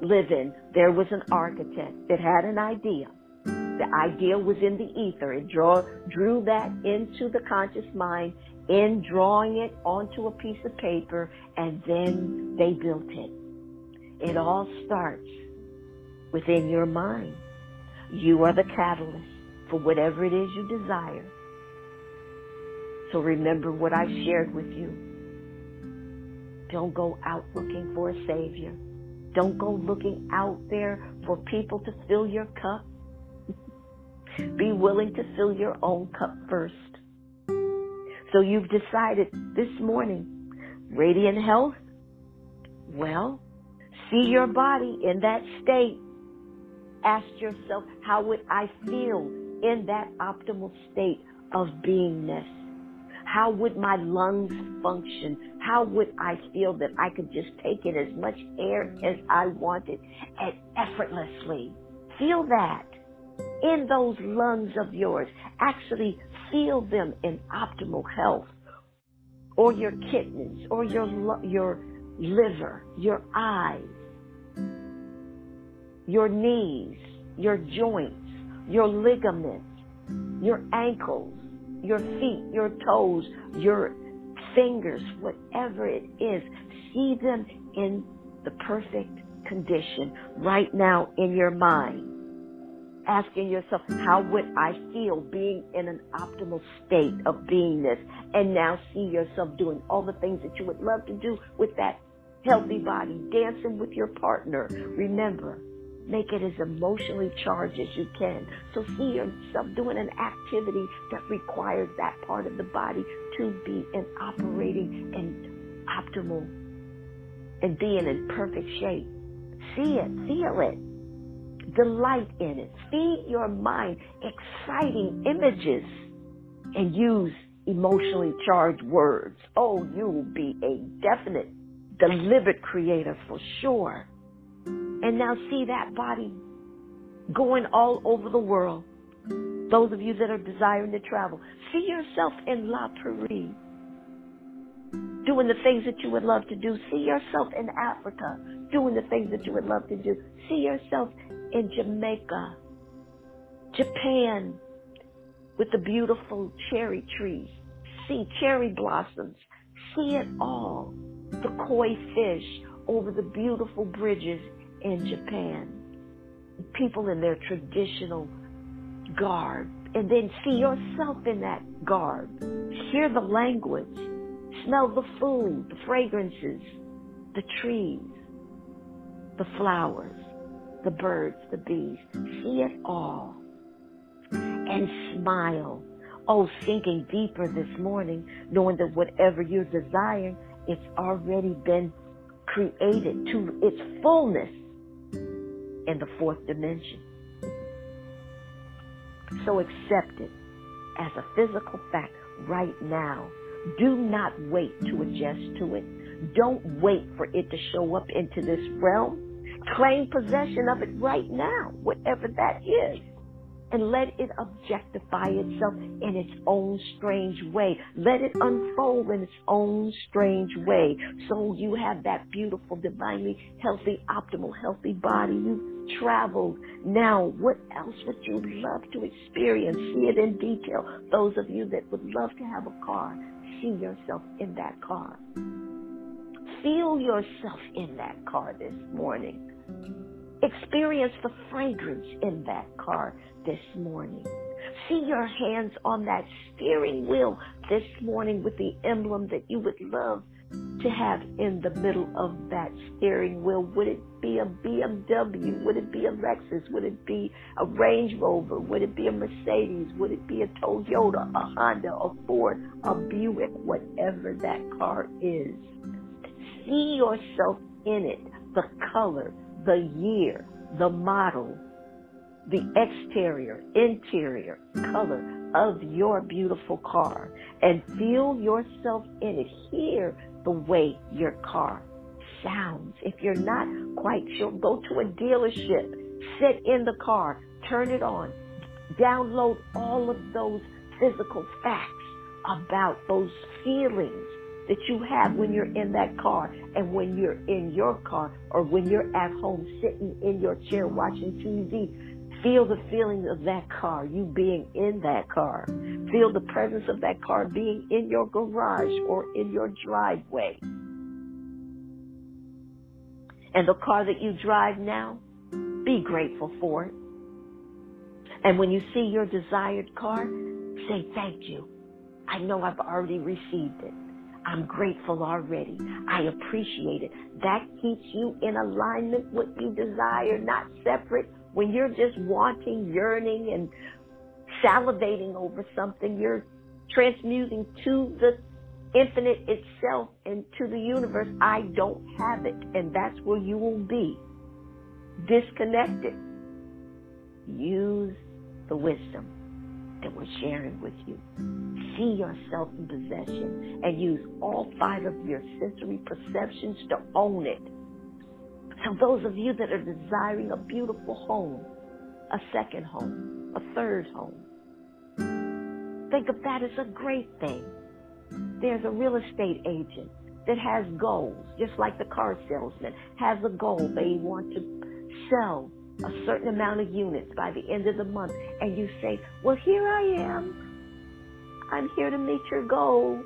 live in, there was an architect that had an idea. The idea was in the ether. It draw, drew that into the conscious mind in drawing it onto a piece of paper, and then they built it. It all starts within your mind. You are the catalyst for whatever it is you desire. So remember what I shared with you. Don't go out looking for a savior. Don't go looking out there for people to fill your cup. <laughs> Be willing to fill your own cup first. So you've decided this morning, radiant health, well, see your body in that state. Ask yourself, how would I feel in that optimal state of beingness? How would my lungs function? How would I feel that I could just take in as much air as I wanted and effortlessly? Feel that in those lungs of yours. Actually feel them in optimal health. Or your kidneys, or your, your liver, your eyes, your knees, your joints, your ligaments, your ankles, your feet, your toes, your fingers, whatever it is, see them in the perfect condition right now in your mind. Asking yourself, how would I feel being in an optimal state of beingness? And now see yourself doing all the things that you would love to do with that healthy body, dancing with your partner. Remember, Make it as emotionally charged as you can. So see yourself doing an activity that requires that part of the body to be in operating and optimal and being in perfect shape. See it, feel it, delight in it. Feed your mind exciting images and use emotionally charged words. Oh, you will be a definite, deliberate creator for sure. And now see that body going all over the world. Those of you that are desiring to travel, see yourself in La Prairie, doing the things that you would love to do. See yourself in Africa, doing the things that you would love to do. See yourself in Jamaica, Japan, with the beautiful cherry trees. See cherry blossoms. See it all. The koi fish over the beautiful bridges in Japan. People in their traditional garb. And then see yourself in that garb. Hear the language. Smell the food, the fragrances, the trees, the flowers, the birds, the bees. See it all. And smile. Oh, sinking deeper this morning, knowing that whatever you're desiring, it's already been created to its fullness in the fourth dimension. So accept it as a physical fact right now. Do not wait to adjust to it. Don't wait for it to show up into this realm. Claim possession of it right now, whatever that is and let it objectify itself in its own strange way. Let it unfold in its own strange way. So you have that beautiful, divinely healthy, optimal, healthy body. You've traveled. Now, what else would you love to experience? See it in detail. Those of you that would love to have a car, see yourself in that car. Feel yourself in that car this morning. Experience the fragrance in that car this morning. See your hands on that steering wheel this morning with the emblem that you would love to have in the middle of that steering wheel. Would it be a BMW? Would it be a Lexus? Would it be a Range Rover? Would it be a Mercedes? Would it be a Toyota, a Honda, a Ford, a Buick, whatever that car is? See yourself in it, the color, the year, the model, the exterior, interior color of your beautiful car and feel yourself in it. Hear the way your car sounds. If you're not quite sure, go to a dealership, sit in the car, turn it on, download all of those physical facts about those feelings that you have when you're in that car and when you're in your car or when you're at home sitting in your chair watching TV. Feel the feeling of that car, you being in that car. Feel the presence of that car being in your garage or in your driveway. And the car that you drive now, be grateful for it. And when you see your desired car, say thank you. I know I've already received it. I'm grateful already. I appreciate it. That keeps you in alignment with what you desire, not separate. When you're just wanting, yearning, and salivating over something, you're transmuting to the infinite itself and to the universe. I don't have it. And that's where you will be disconnected. Use the wisdom that we're sharing with you. See yourself in possession and use all five of your sensory perceptions to own it. So those of you that are desiring a beautiful home, a second home, a third home, think of that as a great thing. There's a real estate agent that has goals, just like the car salesman has a goal. They want to sell a certain amount of units by the end of the month, and you say, Well, here I am. I'm here to meet your goal.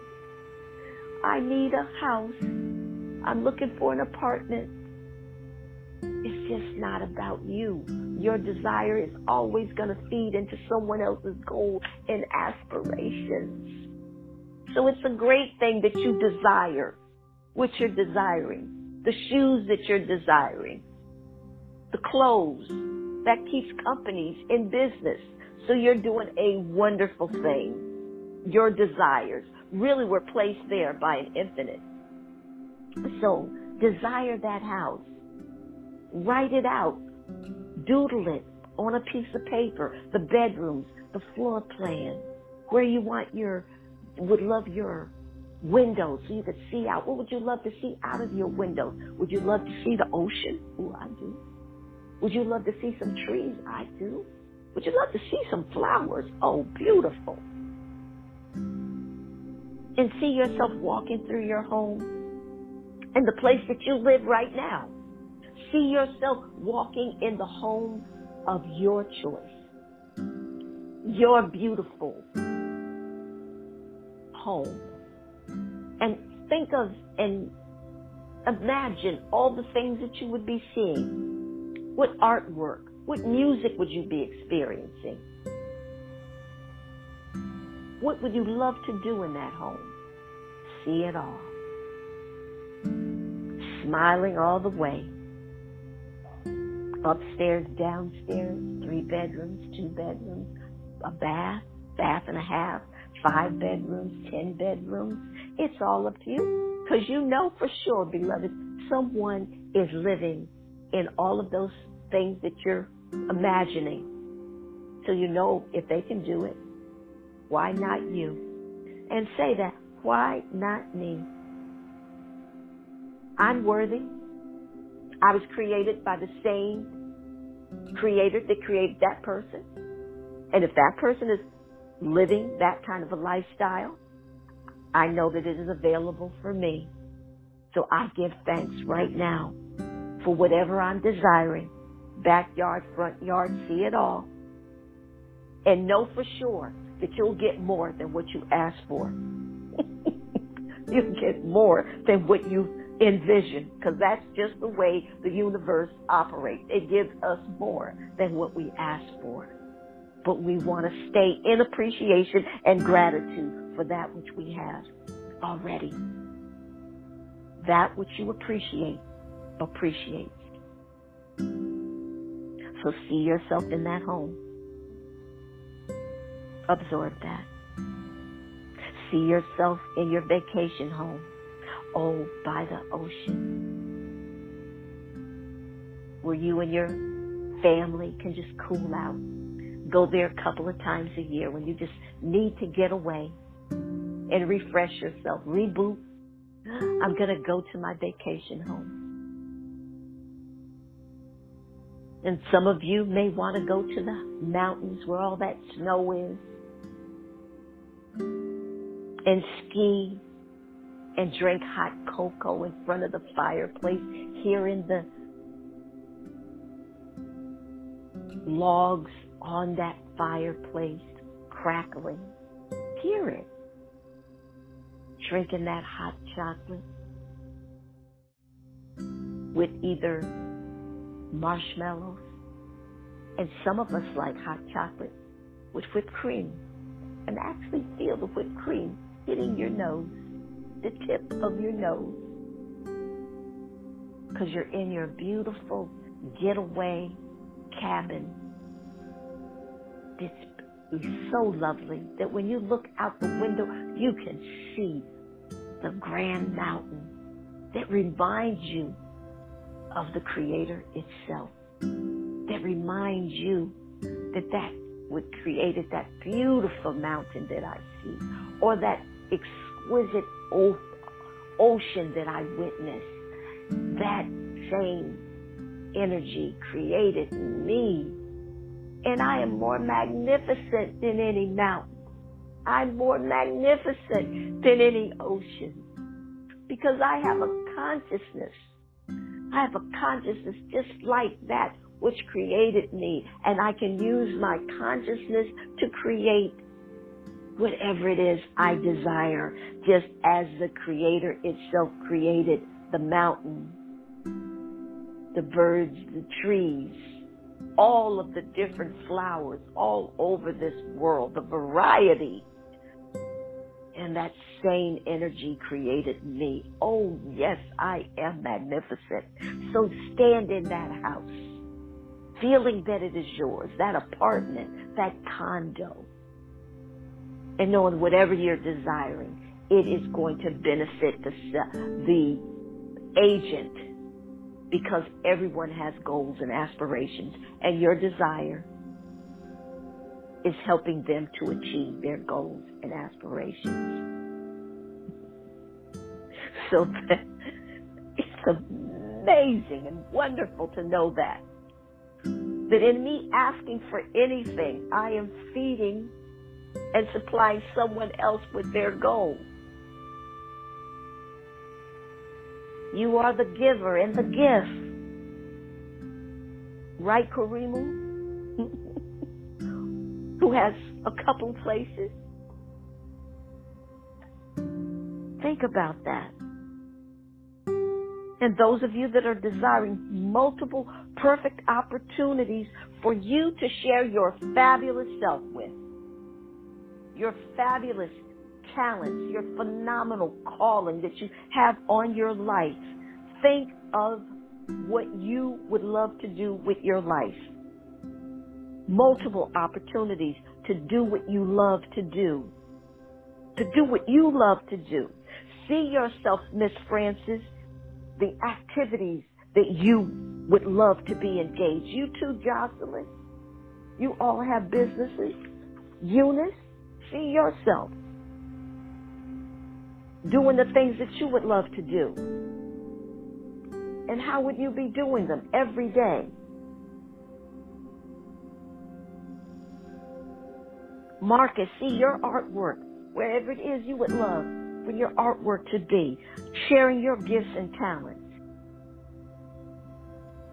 I need a house. I'm looking for an apartment. It's just not about you. Your desire is always going to feed into someone else's goal and aspirations. So it's a great thing that you desire what you're desiring, the shoes that you're desiring, the clothes that keeps companies in business. So you're doing a wonderful thing. Your desires really were placed there by an infinite. So desire that house. Write it out. Doodle it on a piece of paper. The bedrooms, the floor plan, where you want your, would love your windows so you could see out. What would you love to see out of your windows? Would you love to see the ocean? Oh, I do. Would you love to see some trees? I do. Would you love to see some flowers? Oh, beautiful. And see yourself walking through your home and the place that you live right now. See yourself walking in the home of your choice. Your beautiful home. And think of and imagine all the things that you would be seeing what artwork? What music would you be experiencing? What would you love to do in that home? See it all. Smiling all the way. Upstairs, downstairs, three bedrooms, two bedrooms, a bath, bath and a half, five bedrooms, ten bedrooms. It's all up to you. Because you know for sure, beloved, someone is living in all of those things that you're imagining. So you know if they can do it, why not you? And say that, why not me? I'm worthy. I was created by the same creator that created that person. And if that person is living that kind of a lifestyle, I know that it is available for me. So I give thanks right now for whatever I'm desiring backyard, front yard, see it all. And know for sure that you'll get more than what you ask for. <laughs> you'll get more than what you envision because that's just the way the universe operates. It gives us more than what we ask for. But we want to stay in appreciation and gratitude for that which we have already. That which you appreciate, appreciate. So see yourself in that home. Absorb that. See yourself in your vacation home. Oh, by the ocean. Where you and your family can just cool out. Go there a couple of times a year when you just need to get away and refresh yourself. Reboot. <gasps> I'm going to go to my vacation home. And some of you may want to go to the mountains where all that snow is and ski and drink hot cocoa in front of the fireplace, hearing the logs on that fireplace crackling. Hear it. Drinking that hot chocolate with either marshmallows, and some of us like hot chocolate with whipped cream and actually feel the whipped cream hitting your nose. The tip of your nose because you're in your beautiful getaway cabin. This is so lovely that when you look out the window, you can see the grand mountain that reminds you of the Creator itself, that reminds you that that what created that beautiful mountain that I see, or that exquisite ocean that I witnessed, that same energy created me. And I am more magnificent than any mountain. I'm more magnificent than any ocean because I have a consciousness. I have a consciousness just like that which created me, and I can use my consciousness to create whatever it is I desire, just as the Creator itself created the mountain, the birds, the trees, all of the different flowers all over this world, the variety and that same energy created me. Oh, yes, I am magnificent. So stand in that house, feeling that it is yours, that apartment, that condo, and knowing whatever you're desiring, it is going to benefit the, the agent because everyone has goals and aspirations, and your desire is helping them to achieve their goals and aspirations. So that, <laughs> it's amazing and wonderful to know that. That in me asking for anything, I am feeding and supplying someone else with their goals. You are the giver and the gift. Right, Karimu? <laughs> who has a couple places. Think about that. And those of you that are desiring multiple perfect opportunities for you to share your fabulous self with, your fabulous talents, your phenomenal calling that you have on your life, think of what you would love to do with your life multiple opportunities to do what you love to do. To do what you love to do. See yourself, Miss Francis, the activities that you would love to be engaged. You too, Jocelyn. You all have businesses. Eunice, see yourself doing the things that you would love to do. And how would you be doing them every day? Marcus, see your artwork wherever it is you would love for your artwork to be, sharing your gifts and talents.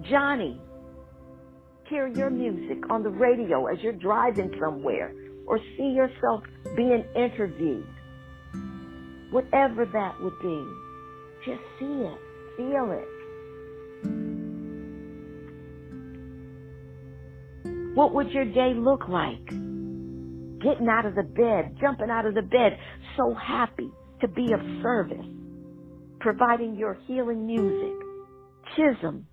Johnny, hear your music on the radio as you're driving somewhere or see yourself being interviewed. Whatever that would be, just see it, feel it. What would your day look like? getting out of the bed, jumping out of the bed, so happy to be of service, providing your healing music. Chisholm,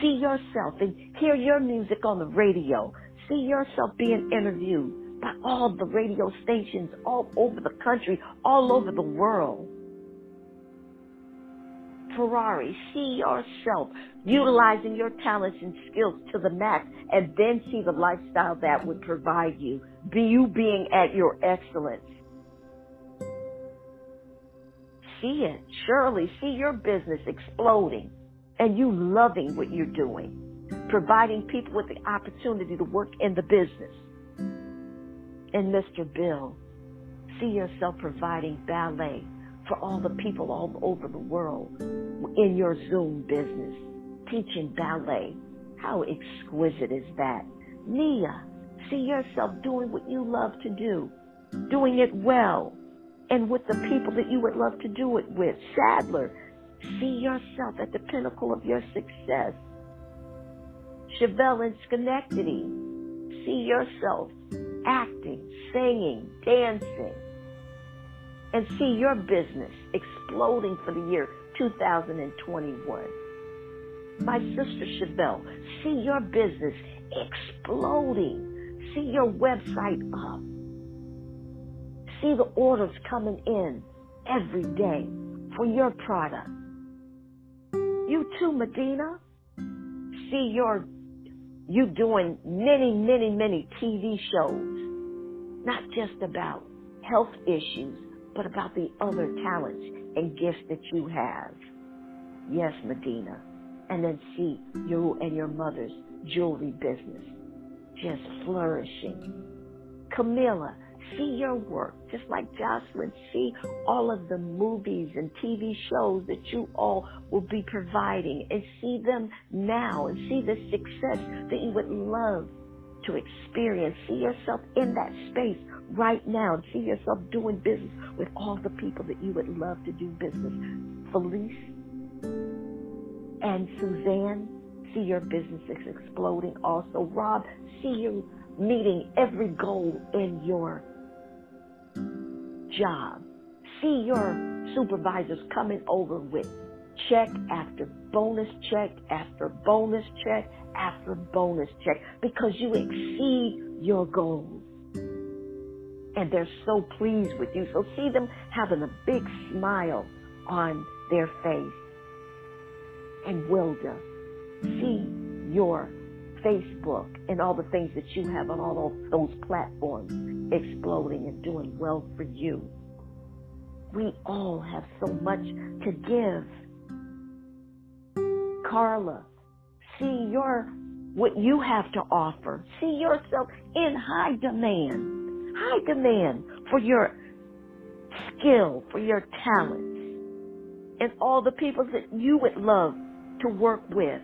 see yourself and hear your music on the radio. See yourself being interviewed by all the radio stations all over the country, all over the world. Ferrari, see yourself utilizing your talents and skills to the max and then see the lifestyle that would provide you. Be you being at your excellence. See it. Surely see your business exploding and you loving what you're doing. Providing people with the opportunity to work in the business. And Mr. Bill, see yourself providing ballet for all the people all over the world in your Zoom business, teaching ballet. How exquisite is that? Nia, see yourself doing what you love to do, doing it well, and with the people that you would love to do it with. Sadler, see yourself at the pinnacle of your success. Chevelle in Schenectady, see yourself acting, singing, dancing, and see your business exploding for the year 2021. My sister Chevelle, see your business exploding. See your website up. See the orders coming in every day for your product. You too, Medina. See your you doing many, many, many TV shows, not just about health issues, but about the other talents and gifts that you have. Yes, Medina. And then see you and your mother's jewelry business just flourishing. Camilla, see your work, just like Jocelyn, see all of the movies and TV shows that you all will be providing and see them now and see the success that you would love to experience. See yourself in that space right now see yourself doing business with all the people that you would love to do business. Felice and Suzanne, see your business exploding also. Rob, see you meeting every goal in your job. See your supervisors coming over with check after bonus check after bonus check after bonus check because you exceed your goals. And they're so pleased with you. So see them having a big smile on their face. And Wilda, see your Facebook and all the things that you have on all those platforms exploding and doing well for you. We all have so much to give. Carla, see your what you have to offer. See yourself in high demand. High demand for your skill, for your talents, and all the people that you would love to work with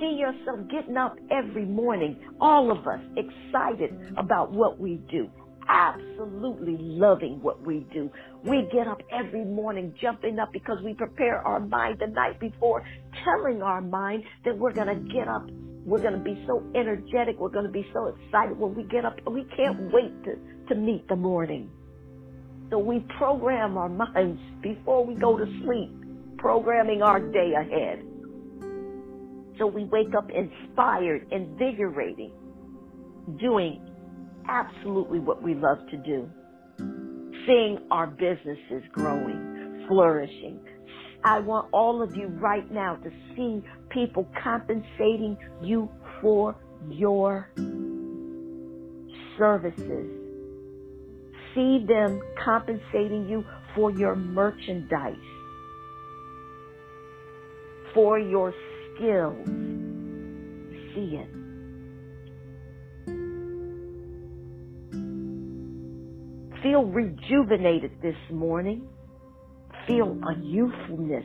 see yourself getting up every morning, all of us excited about what we do, absolutely loving what we do. We get up every morning jumping up because we prepare our mind the night before, telling our mind that we're going to get up. We're going to be so energetic. We're going to be so excited when we get up. We can't wait to, to meet the morning. So we program our minds before we go to sleep, programming our day ahead. So we wake up inspired, invigorating, doing absolutely what we love to do. Seeing our businesses growing, flourishing. I want all of you right now to see people compensating you for your services. See them compensating you for your merchandise, for your skills. See it. Feel rejuvenated this morning. Feel a youthfulness,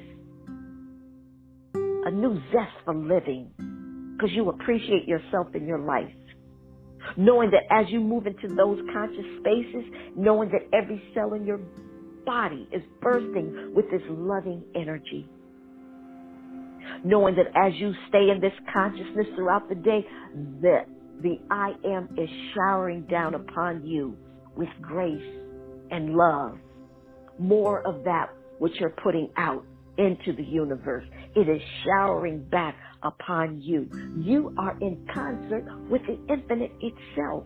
a new zest for living, because you appreciate yourself in your life. Knowing that as you move into those conscious spaces, knowing that every cell in your body is bursting with this loving energy knowing that as you stay in this consciousness throughout the day, that the I am is showering down upon you with grace and love. More of that which you're putting out into the universe. It is showering back upon you. You are in concert with the infinite itself.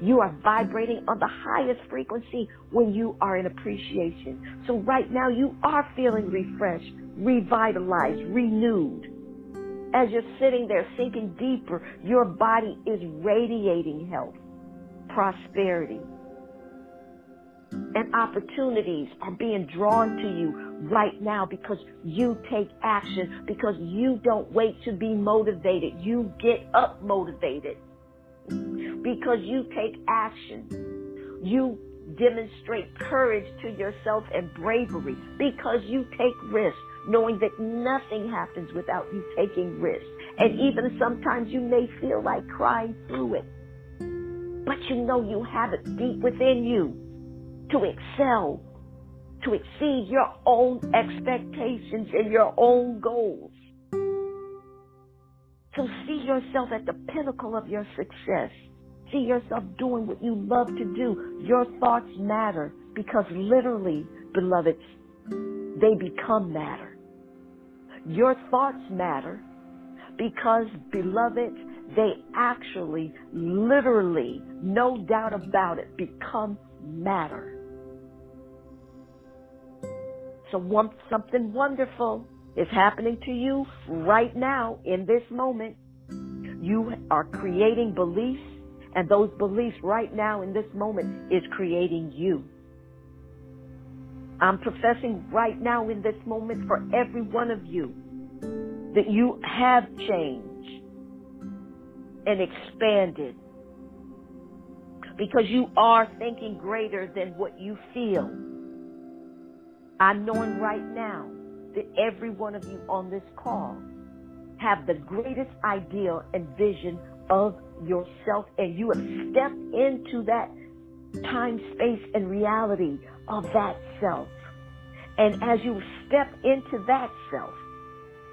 You are vibrating on the highest frequency when you are in appreciation. So right now you are feeling refreshed, revitalized, renewed. As you're sitting there sinking deeper, your body is radiating health, prosperity, and opportunities are being drawn to you right now because you take action, because you don't wait to be motivated. You get up motivated because you take action. You demonstrate courage to yourself and bravery because you take risks, knowing that nothing happens without you taking risks. And even sometimes you may feel like crying through it. But you know you have it deep within you to excel, to exceed your own expectations and your own goals. to see yourself at the pinnacle of your success. See yourself doing what you love to do. Your thoughts matter Because literally, beloveds, they become matter. Your thoughts matter because, beloved, they actually, literally, no doubt about it, become matter. So one, something wonderful is happening to you right now in this moment. You are creating beliefs, and those beliefs right now in this moment is creating you. I'm professing right now in this moment for every one of you that you have changed and expanded because you are thinking greater than what you feel. I'm knowing right now that every one of you on this call have the greatest ideal and vision of yourself and you have stepped into that time, space, and reality of that self. And as you step into that self,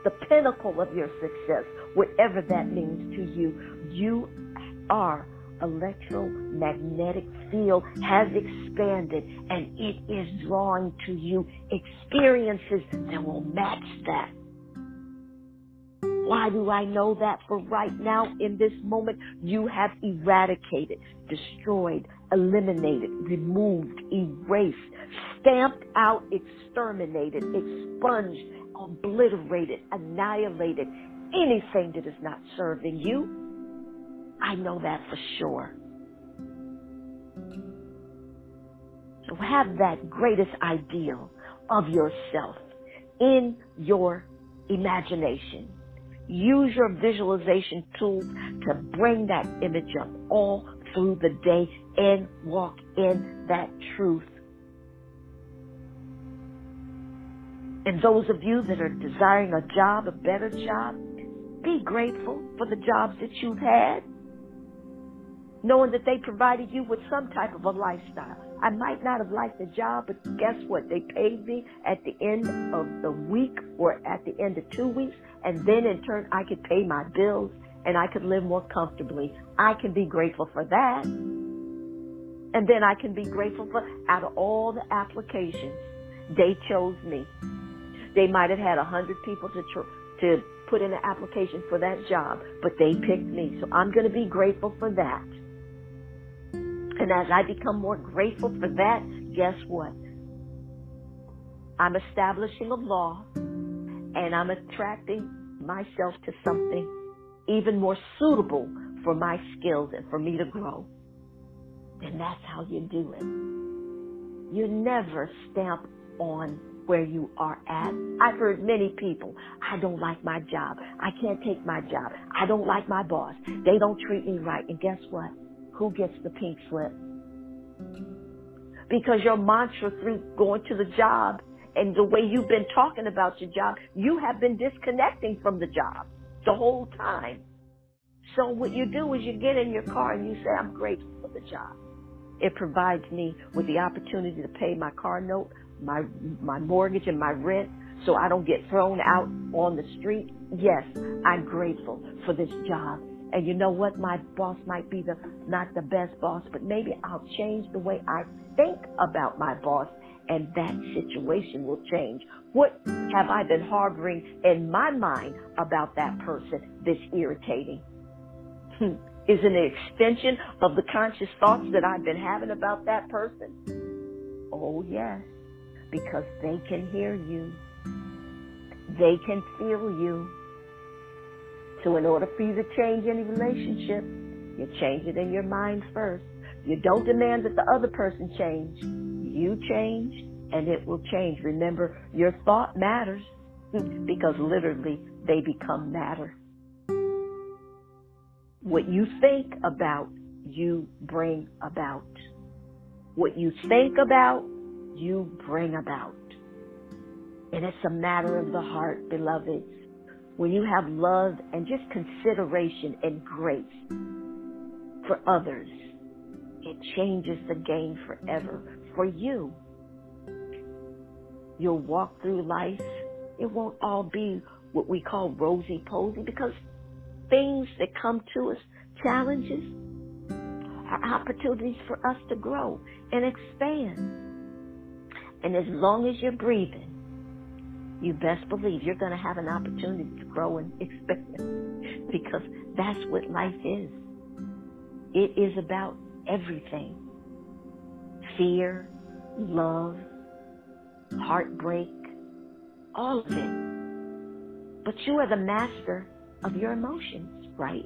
the pinnacle of your success, whatever that means to you, you are electromagnetic field has expanded and it is drawing to you experiences that will match that. Why do I know that? For right now, in this moment, you have eradicated, destroyed, eliminated, removed, erased, stamped out, exterminated, expunged, obliterated, annihilated anything that is not serving you. I know that for sure. So have that greatest ideal of yourself in your imagination. Use your visualization tools to bring that image up all through the day and walk in that truth. And those of you that are desiring a job, a better job, be grateful for the jobs that you've had, knowing that they provided you with some type of a lifestyle. I might not have liked the job, but guess what? They paid me at the end of the week or at the end of two weeks, and then in turn I could pay my bills and I could live more comfortably. I can be grateful for that. And then I can be grateful for out of all the applications, they chose me. They might have had a hundred people to tr- to put in an application for that job, but they picked me. So I'm going to be grateful for that. And as I become more grateful for that, guess what? I'm establishing a law and I'm attracting myself to something even more suitable for my skills and for me to grow. And that's how you do it. You never stamp on where you are at. I've heard many people, I don't like my job. I can't take my job. I don't like my boss. They don't treat me right. And guess what? Who gets the pink slip? Because your mantra through going to the job and the way you've been talking about your job, you have been disconnecting from the job the whole time. So what you do is you get in your car and you say, I'm grateful for the job. It provides me with the opportunity to pay my car note, my my mortgage and my rent so I don't get thrown out on the street. Yes, I'm grateful for this job. And you know what? My boss might be the not the best boss, but maybe I'll change the way I think about my boss and that situation will change. What have I been harboring in my mind about that person that's irritating? Hmm. Is an extension of the conscious thoughts that I've been having about that person? Oh, yes, because they can hear you. They can feel you. So in order for you to change any relationship, you change it in your mind first. You don't demand that the other person change. You change and it will change. Remember, your thought matters <laughs> because literally they become matter. What you think about, you bring about. What you think about, you bring about. And it's a matter of the heart, beloveds. When you have love and just consideration and grace for others, it changes the game forever for you. You'll walk through life. It won't all be what we call rosy posy because things that come to us, challenges, are opportunities for us to grow and expand. And as long as you're breathing, you best believe you're going to have an opportunity to grow and expand <laughs> because that's what life is. It is about everything fear, love, heartbreak, all of it. But you are the master of your emotions, right?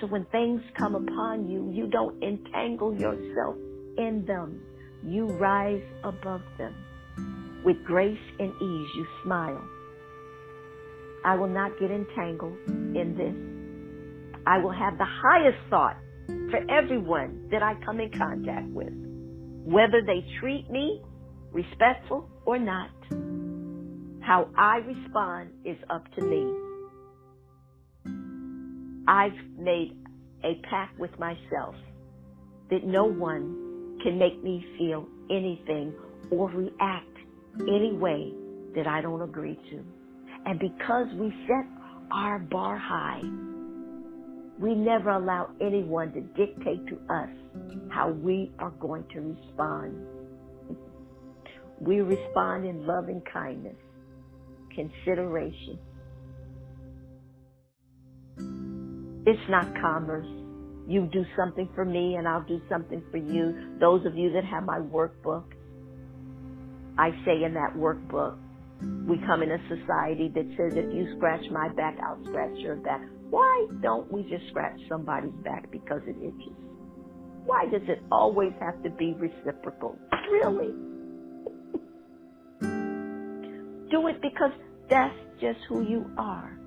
So when things come upon you, you don't entangle yourself in them. You rise above them. With grace and ease, you smile. I will not get entangled in this. I will have the highest thought for everyone that I come in contact with, whether they treat me respectful or not. How I respond is up to me. I've made a pact with myself that no one can make me feel anything or react any way that I don't agree to. And because we set our bar high, we never allow anyone to dictate to us how we are going to respond. We respond in love and kindness, consideration. It's not commerce. You do something for me and I'll do something for you. Those of you that have my workbook, I say in that workbook, we come in a society that says if you scratch my back, I'll scratch your back. Why don't we just scratch somebody's back because it itches? Why does it always have to be reciprocal? Really? <laughs> Do it because that's just who you are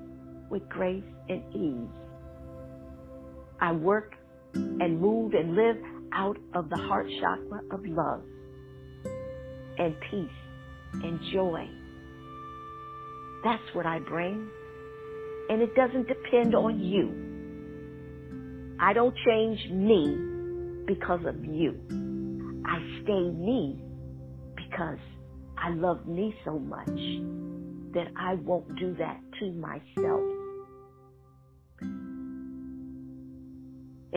with grace and ease. I work and move and live out of the heart chakra of love and peace and joy. That's what I bring. And it doesn't depend on you. I don't change me because of you. I stay me because I love me so much that I won't do that to myself.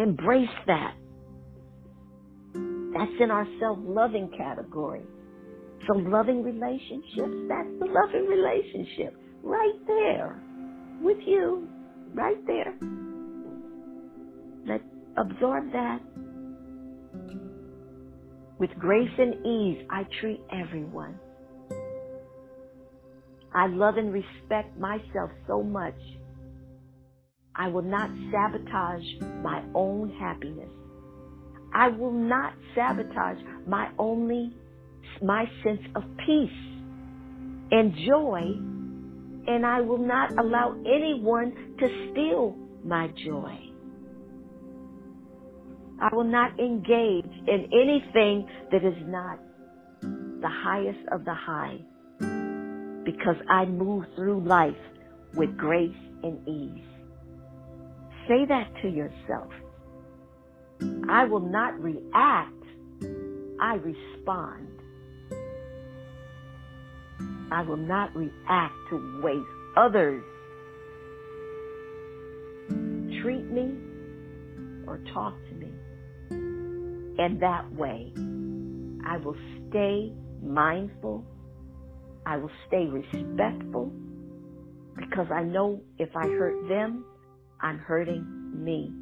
Embrace that. That's in our self-loving category. So loving relationships, that's the loving relationship right there with you, right there. Let absorb that. With grace and ease, I treat everyone. I love and respect myself so much. I will not sabotage my own happiness. I will not sabotage my only my sense of peace and joy, and I will not allow anyone to steal my joy. I will not engage in anything that is not the highest of the high because I move through life with grace and ease. Say that to yourself. I will not react, I respond. I will not react to ways others treat me or talk to me. And that way, I will stay mindful. I will stay respectful because I know if I hurt them, I'm hurting me.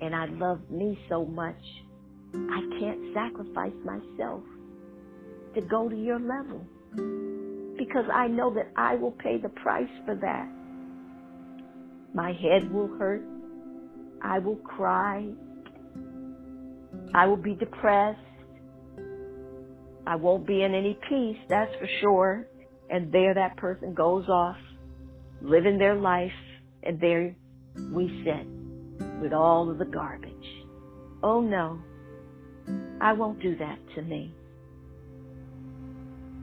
And I love me so much, I can't sacrifice myself to go to your level because I know that I will pay the price for that. My head will hurt. I will cry. I will be depressed. I won't be in any peace, that's for sure. And there that person goes off, living their life, and there we sit with all of the garbage. Oh no, I won't do that to me.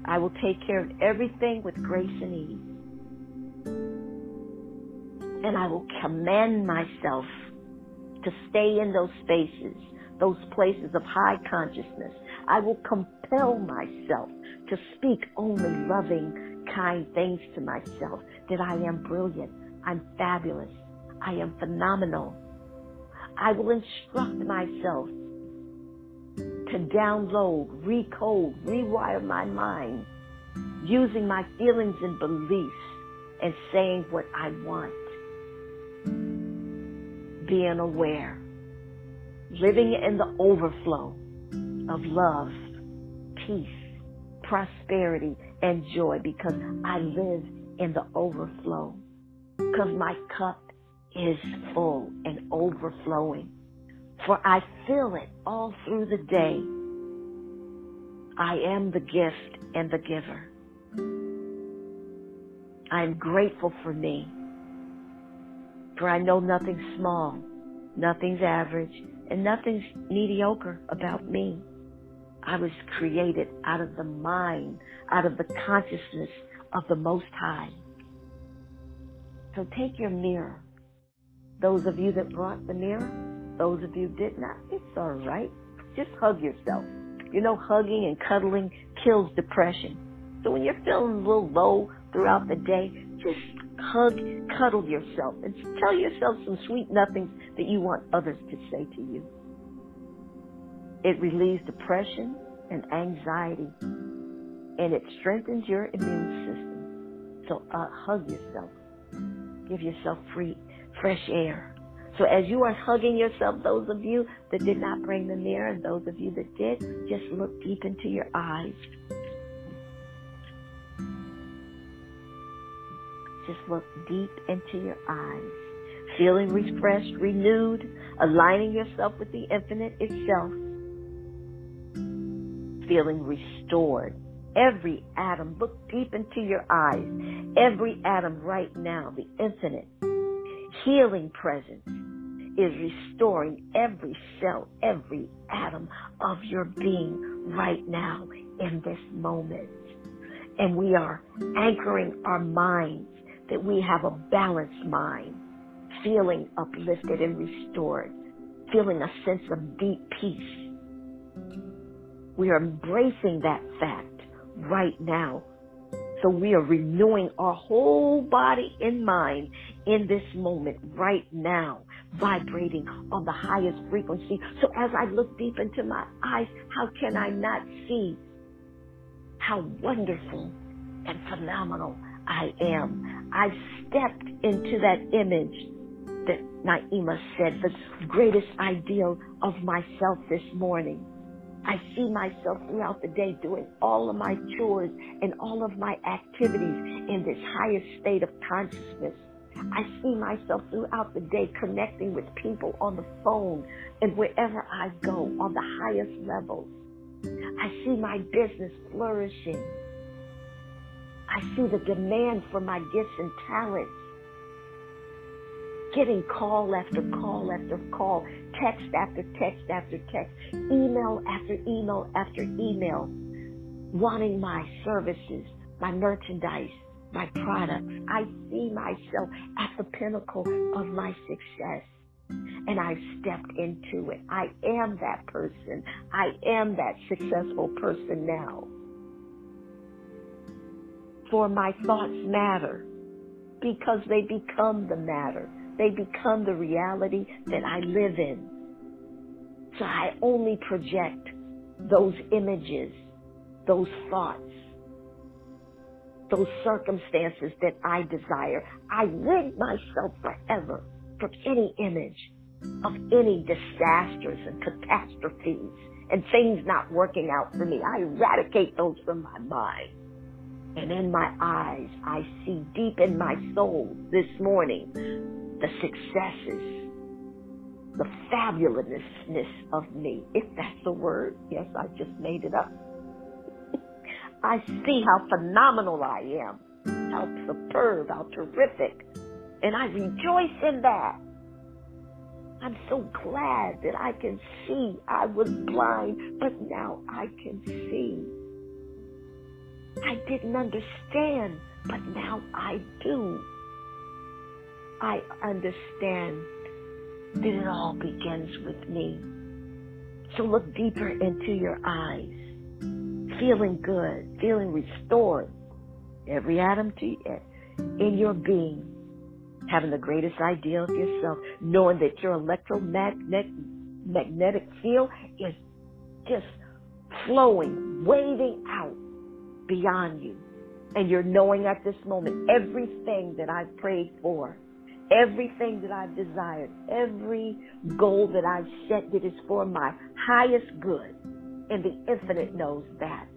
I will take care of everything with grace and ease. And I will command myself to stay in those spaces, those places of high consciousness. I will compel myself to speak only loving, kind things to myself that I am brilliant, I'm fabulous, I am phenomenal. I will instruct myself to download, recode, rewire my mind using my feelings and beliefs and saying what I want. Being aware, living in the overflow of love, peace, prosperity, and joy because I live in the overflow. Because my cup is full and overflowing. For I feel it all through the day. I am the gift and the giver. I am grateful for me. For I know nothing's small, nothing's average, and nothing's mediocre about me. I was created out of the mind, out of the consciousness of the Most High. So take your mirror. Those of you that brought the mirror, those of you did not, it's all right. Just hug yourself. You know, hugging and cuddling kills depression. So when you're feeling a little low throughout the day, just hug, cuddle yourself, and tell yourself some sweet nothings that you want others to say to you. It relieves depression and anxiety, and it strengthens your immune system. So uh, hug yourself. Give yourself free, fresh air. So as you are hugging yourself, those of you that did not bring the mirror and those of you that did, just look deep into your eyes. Just look deep into your eyes. Feeling refreshed, renewed, aligning yourself with the infinite itself. Feeling restored. Every atom, look deep into your eyes. Every atom right now, the infinite healing presence is restoring every cell, every atom of your being right now in this moment. And we are anchoring our minds that we have a balanced mind, feeling uplifted and restored, feeling a sense of deep peace. We are embracing that fact right now. So we are renewing our whole body and mind in this moment right now, vibrating on the highest frequency. So as I look deep into my eyes, how can I not see how wonderful and phenomenal I am. I stepped into that image that Naimah said, the greatest ideal of myself this morning. I see myself throughout the day doing all of my chores and all of my activities in this highest state of consciousness. I see myself throughout the day connecting with people on the phone and wherever I go on the highest levels. I see my business flourishing. I see the demand for my gifts and talents. Getting call after call after call, text after text after text, email after email after email, wanting my services, my merchandise, my products. I see myself at the pinnacle of my success and I've stepped into it. I am that person. I am that successful person now for my thoughts matter because they become the matter. They become the reality that I live in. So I only project those images, those thoughts, those circumstances that I desire. I rid myself forever from any image of any disasters and catastrophes and things not working out for me. I eradicate those from my mind. And in my eyes, I see deep in my soul this morning the successes, the fabulousness of me, if that's a word. Yes, I just made it up. <laughs> I see how phenomenal I am, how superb, how terrific, and I rejoice in that. I'm so glad that I can see. I was blind, but now I can see. I didn't understand, but now I do. I understand that it all begins with me. So look deeper into your eyes, feeling good, feeling restored. Every atom to, in your being, having the greatest idea of yourself, knowing that your electromagnetic magnetic field is just flowing, waving out beyond you. And you're knowing at this moment everything that I've prayed for, everything that I've desired, every goal that I've set that is for my highest good. And the infinite knows that.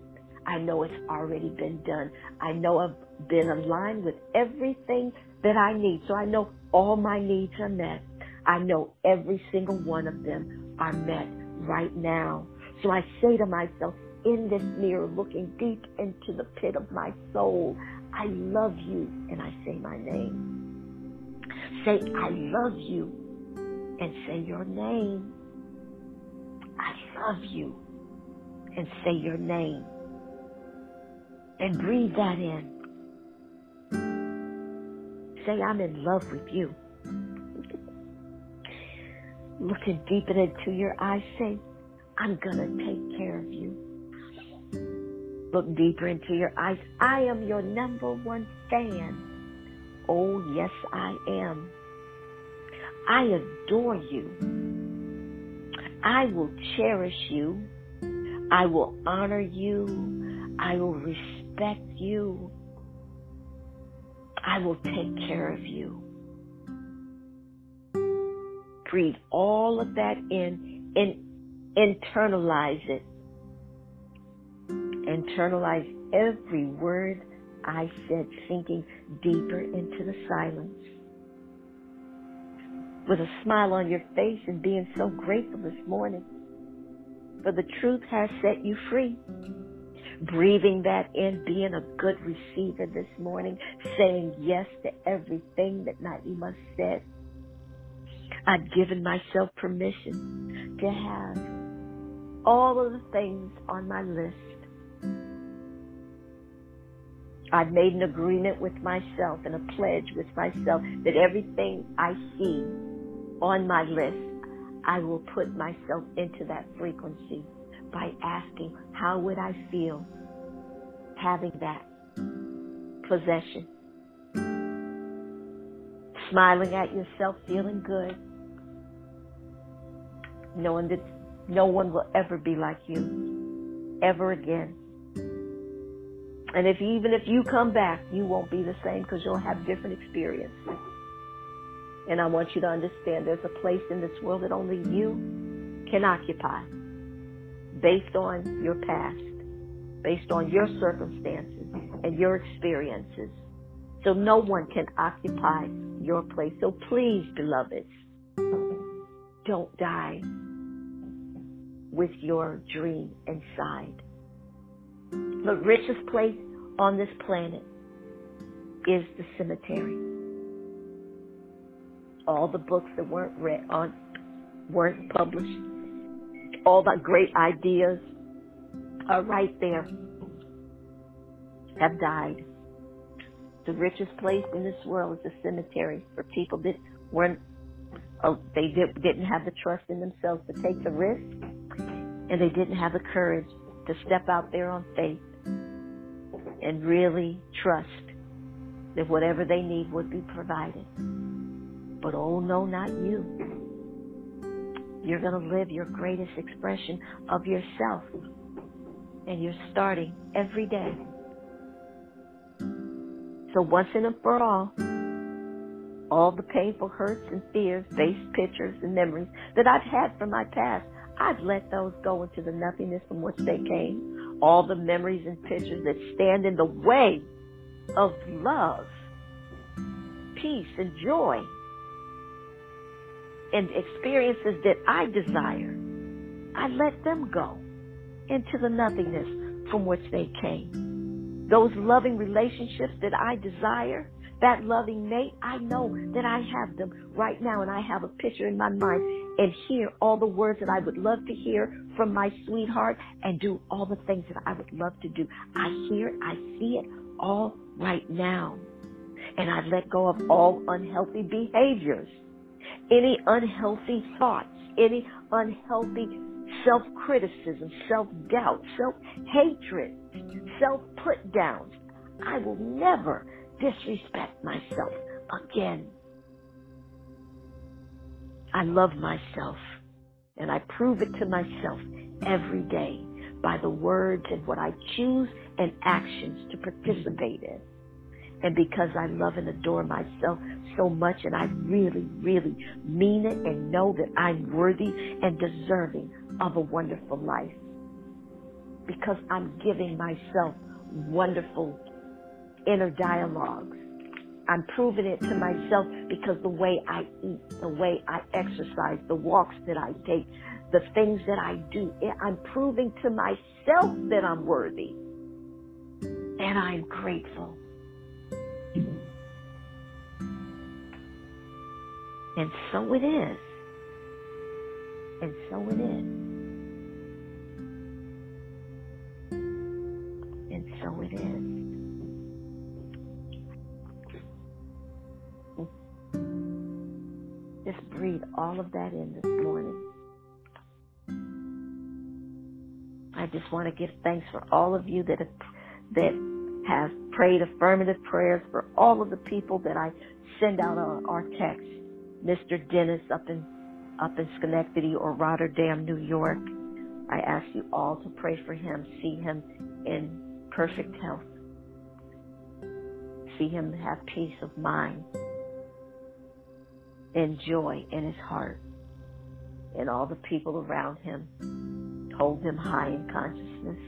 I know it's already been done. I know I've been aligned with everything that I need. So I know all my needs are met. I know every single one of them are met right now. So I say to myself, in this mirror, looking deep into the pit of my soul, I love you, and I say my name. Say, I love you, and say your name. I love you, and say your name. And breathe that in. Say, I'm in love with you. Looking deep into your eyes, say, I'm going to take care of you. Look deeper into your eyes. I am your number one fan. Oh, yes, I am. I adore you. I will cherish you. I will honor you. I will respect you. I will take care of you. Breathe all of that in and internalize it. Internalize every word I said, sinking deeper into the silence. With a smile on your face and being so grateful this morning. For the truth has set you free. Breathing that in, being a good receiver this morning, saying yes to everything that Naimah said. I've given myself permission to have all of the things on my list. I've made an agreement with myself and a pledge with myself that everything I see on my list, I will put myself into that frequency by asking, how would I feel having that possession? Smiling at yourself, feeling good, knowing that no one will ever be like you, ever again. And if even if you come back, you won't be the same because you'll have different experiences. And I want you to understand there's a place in this world that only you can occupy based on your past, based on your circumstances and your experiences. So no one can occupy your place. So please, beloveds, don't die with your dream inside. The richest place on this planet is the cemetery. All the books that weren't read on weren't published. All the great ideas are right there. Have died. The richest place in this world is the cemetery for people that weren't, oh, they didn't have the trust in themselves to take the risk and they didn't have the courage to step out there on faith and really trust that whatever they need would be provided. But oh no, not you. You're going to live your greatest expression of yourself. And you're starting every day. So once and for all, all the painful hurts and fears, base pictures and memories that I've had from my past, I've let those go into the nothingness from which they came. All the memories and pictures that stand in the way of love, peace, and joy, and experiences that I desire, I let them go into the nothingness from which they came. Those loving relationships that I desire, that loving mate, I know that I have them right now and I have a picture in my mind and hear all the words that I would love to hear from my sweetheart and do all the things that I would love to do. I hear it, I see it all right now. And I let go of all unhealthy behaviors, any unhealthy thoughts, any unhealthy self criticism, self doubt, self hatred, self put downs. I will never disrespect myself again. I love myself and I prove it to myself every day. by the words and what I choose and actions to participate in. And because I love and adore myself so much and I really, really mean it and know that I'm worthy and deserving of a wonderful life. Because I'm giving myself wonderful inner dialogues. I'm proving it to myself because the way I eat, the way I exercise, the walks that I take, the things that I do, I'm proving to myself that I'm worthy. And I'm grateful. And so it is. And so it is. And so it is. Just breathe all of that in this morning. I just want to give thanks for all of you that have, that have prayed affirmative prayers for all of the people that I send out our, our texts Mr. Dennis up in up in Schenectady or Rotterdam, New York. I ask you all to pray for him, see him in perfect health. See him have peace of mind and joy in his heart. And all the people around him hold him high in consciousness.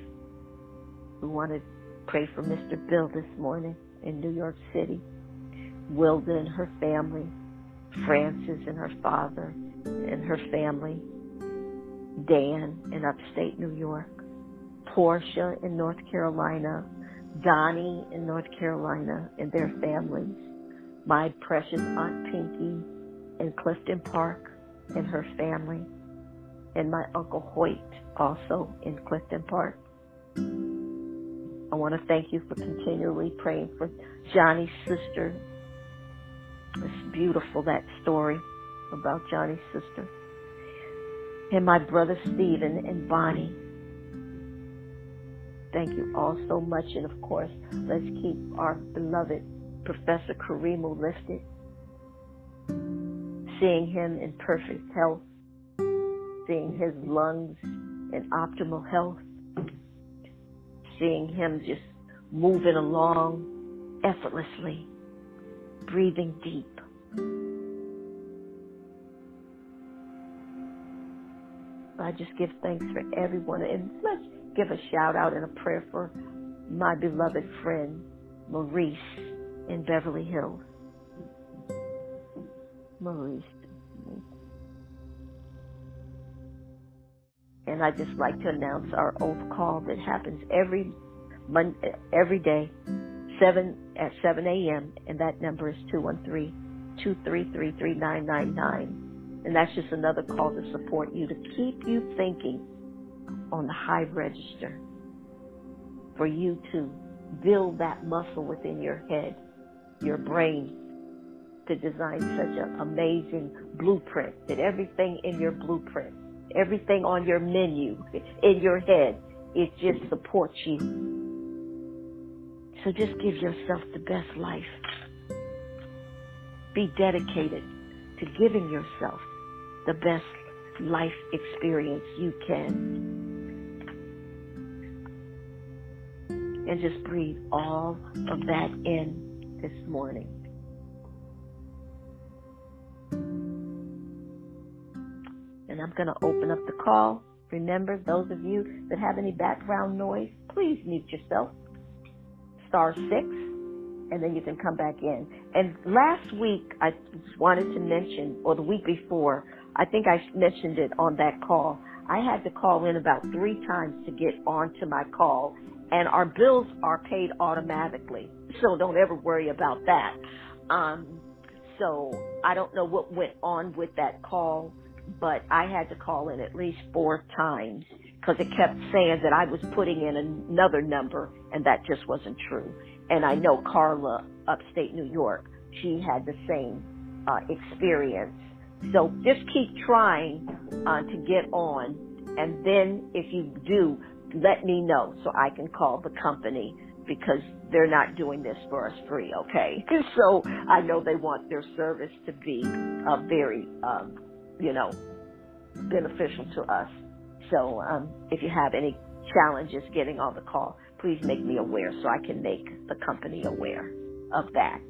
We want to pray for Mr. Bill this morning in New York City. Wilda and her family, Frances and her father and her family, Dan in upstate New York, Portia in North Carolina, Donnie in North Carolina and their families, my precious Aunt Pinky in Clifton Park and her family, and my Uncle Hoyt also in Clifton Park. I want to thank you for continually praying for Johnny's sister, it's beautiful, that story about Johnny's sister. And my brother Stephen and Bonnie. Thank you all so much. And of course, let's keep our beloved Professor Karimu lifted. Seeing him in perfect health, seeing his lungs in optimal health, seeing him just moving along effortlessly breathing deep. I just give thanks for everyone. And let's give a shout out and a prayer for my beloved friend, Maurice in Beverly Hills. Maurice. And I just like to announce our oath call that happens every Monday, every day 7 at 7 a.m. and that number is 213-233-3999. And that's just another call to support you to keep you thinking on the high register for you to build that muscle within your head, your brain, to design such an amazing blueprint that everything in your blueprint, everything on your menu, in your head, it just supports you so just give yourself the best life. Be dedicated to giving yourself the best life experience you can. And just breathe all of that in this morning. And I'm going to open up the call. Remember, those of you that have any background noise, please mute yourself star six, and then you can come back in. And last week, I wanted to mention, or the week before, I think I mentioned it on that call. I had to call in about three times to get onto my call, and our bills are paid automatically. So don't ever worry about that. Um, so I don't know what went on with that call, but I had to call in at least four times because it kept saying that I was putting in another number and that just wasn't true. And I know Carla, upstate New York, she had the same uh, experience. So just keep trying uh, to get on. And then if you do, let me know so I can call the company because they're not doing this for us free, okay? <laughs> so I know they want their service to be uh, very, um, you know, beneficial to us. So um, if you have any challenges getting on the call, please make me aware so I can make the company aware of that.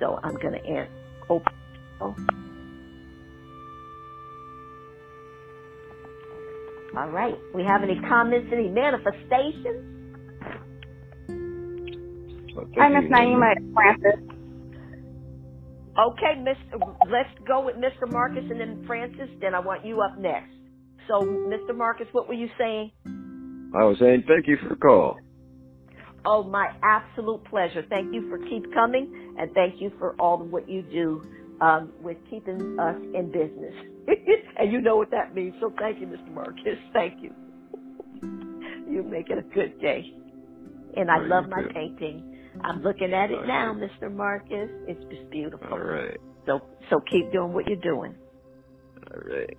So I'm going to open. Oh. All right. We have any comments, any manifestations? Hi, Miss Naimah Francis. Okay, Miss. Let's go with Mr. Marcus and then Francis. Then I want you up next. So, Mr. Marcus, what were you saying? I was saying thank you for the call. Oh, my absolute pleasure. Thank you for keep coming, and thank you for all of what you do um, with keeping us in business. <laughs> and you know what that means. So thank you, Mr. Marcus. <laughs> Thank you. you make it a good day. And I love my painting. I'm looking at it now, Mr. Marcus. It's just beautiful. All right. So so keep doing what you're doing. All right.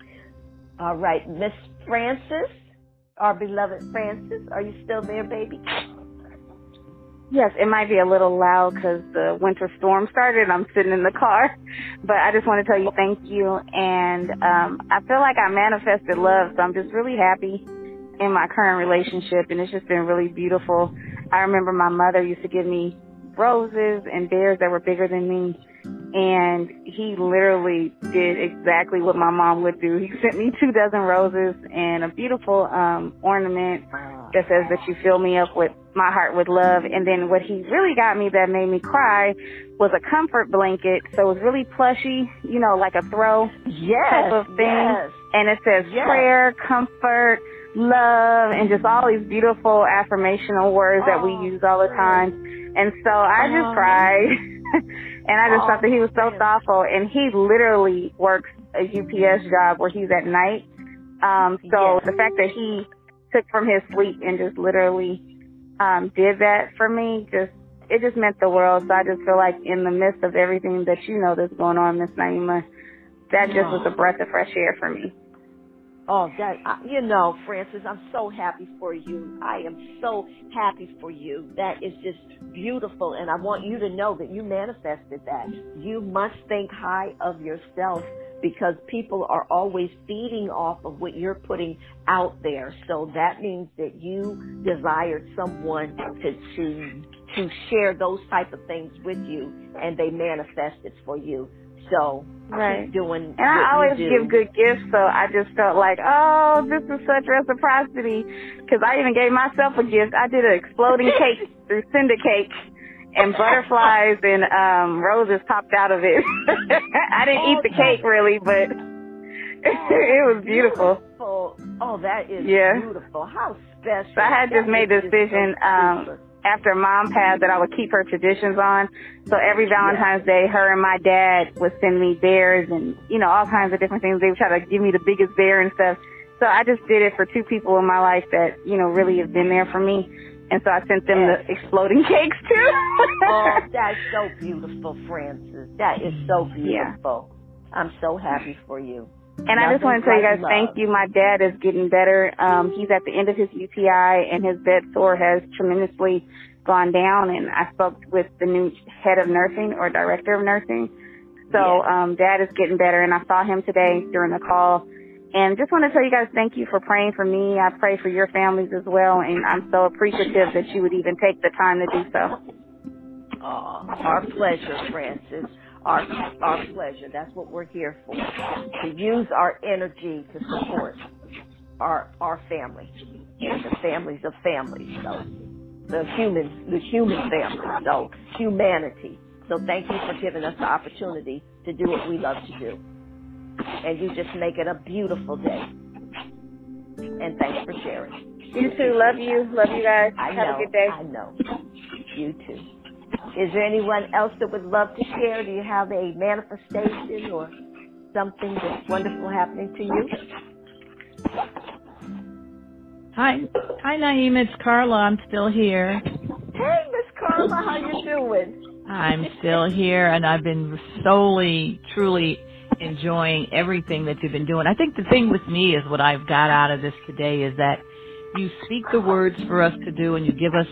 All right, Miss Francis, our beloved Francis, are you still there, baby? Yes, it might be a little loud because the winter storm started. And I'm sitting in the car, but I just want to tell you thank you. And um, I feel like I manifested love, so I'm just really happy in my current relationship, and it's just been really beautiful. I remember my mother used to give me roses and bears that were bigger than me. And he literally did exactly what my mom would do. He <laughs> sent me two dozen roses and a beautiful um ornament that says that you fill me up with my heart with love. And then what he really got me that made me cry was a comfort blanket. So it was really plushy, you know, like a throw yes, type of thing. Yes. And it says yes. prayer, comfort, love, and just all these beautiful affirmational words oh, that we use all the time. And so I just oh. cried. <laughs> and I just oh, thought that he was so thoughtful. And he literally works a UPS job where he's at night. Um, so Yes. the fact that he took from his sleep and just literally um, did that for me, just it just meant the world. So I just feel like in the midst of everything that you know that's going on, Miss Naimah, that just was a breath of fresh air for me. Oh, that I- you know, Francis, I'm so happy for you. I am so happy for you. That is just beautiful, and I want you to know that you manifested that. You must think high of yourself because people are always feeding off of what you're putting out there. So that means that you desired someone to to to share those type of things with you, and they manifested for you. So Right. doing. And I always give good gifts, so I just felt like, oh, this is such reciprocity. Because I even gave myself a gift. I did an exploding <laughs> cake through Cinder Cake, and butterflies and um roses popped out of it. <laughs> I didn't eat the cake really, but <laughs> it was beautiful. beautiful. Oh, that is Yeah. beautiful. How special. So I had just made the is just so decision um. After mom passed that I would keep her traditions on. So every Valentine's Day, her and my dad would send me bears and, you know, all kinds of different things. They would try to give me the biggest bear and stuff. So I just did it for two people in my life that, you know, really have been there for me. And so I sent them Yes. the exploding <laughs> cakes too. Oh, <laughs> that's so beautiful, Francis. That is so Yeah. beautiful. I'm so happy for you. And I just want to tell you guys, thank you. My dad is getting better. Um, he's at the end of his UTI, and his bed sore has tremendously gone down. And I spoke with the new head of nursing or director of nursing. So um, dad is getting better, and I saw him today during the call. And just want to tell you guys, thank you for praying for me. I pray for your families as well, and I'm so appreciative that you would even take the time to do so. Oh, our pleasure, Francis. Our our pleasure. That's what we're here for. To use our energy to support our our family and the families of families. So the human the human family. So humanity. So thank you for giving us the opportunity to do what we love to do. And you just make it a beautiful day. And thanks for sharing. You too. Love you. Love you guys. I Have know. a good day. I know. You too. Is there anyone else that would love to share? Do you have a manifestation or something that's wonderful happening to you? Hi, hi, Naeem. It's Carla. I'm still here. Hey, Miss Carla, how you doing? I'm still here, and I've been solely, truly enjoying everything that you've been doing. I think the thing with me is what I've got out of this today is that you speak the words for us to do, and you give us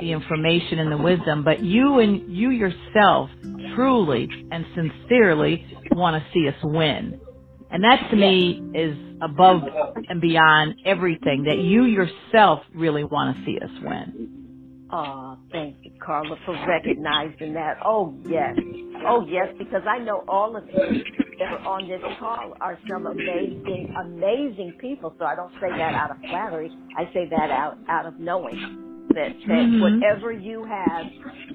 the information and the wisdom, but you and you yourself truly and sincerely want to see us win. And that to me is above and beyond everything that you yourself really want to see us win. Oh, thank you, Carla, for recognizing that. Oh, yes. Oh, yes, because I know all of you that are on this call are some amazing, amazing people. So I don't say that out of flattery. I say that out, out of knowing that, that Mhm. whatever you have,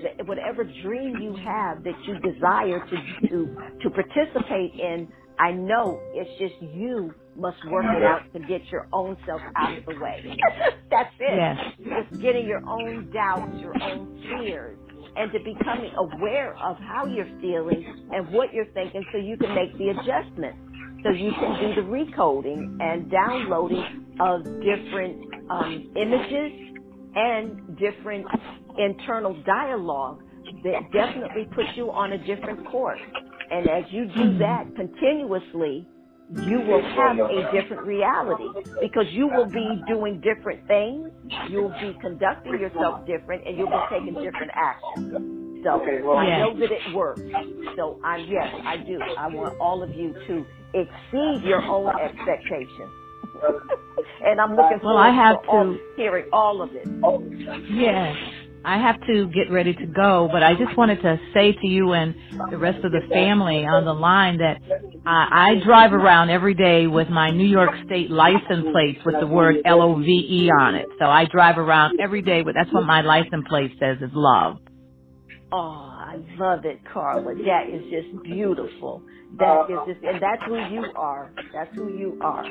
that whatever dream you have that you desire to, to, to participate in, I know it's just you must work it out to get your own self out of the way. <laughs> That's it. Yes. Just getting your own doubts, your own fears, and to becoming aware of how you're feeling and what you're thinking so you can make the adjustments. So you can do the recoding and downloading of different um, images and different internal dialogue that definitely puts you on a different course. And as you do mm-hmm. that continuously, you will have a different reality because you will be doing different things. You'll be conducting yourself different and you'll be taking different actions. So I Yeah. know that it works. So I'm, yes, I do. I want all of you to exceed your own expectations. And I'm looking Well, forward I have to all- hearing all of it. Yes. I have to get ready to go, but I just wanted to say to you and the rest of the family on the line that I, I drive around every day with my New York State license plates with the word L-O-V-E on it. So I drive around every day with, that's what my license plate says is love. Oh, I love it, Carla. That is just beautiful. That is just, and that's who you are. That's who you are.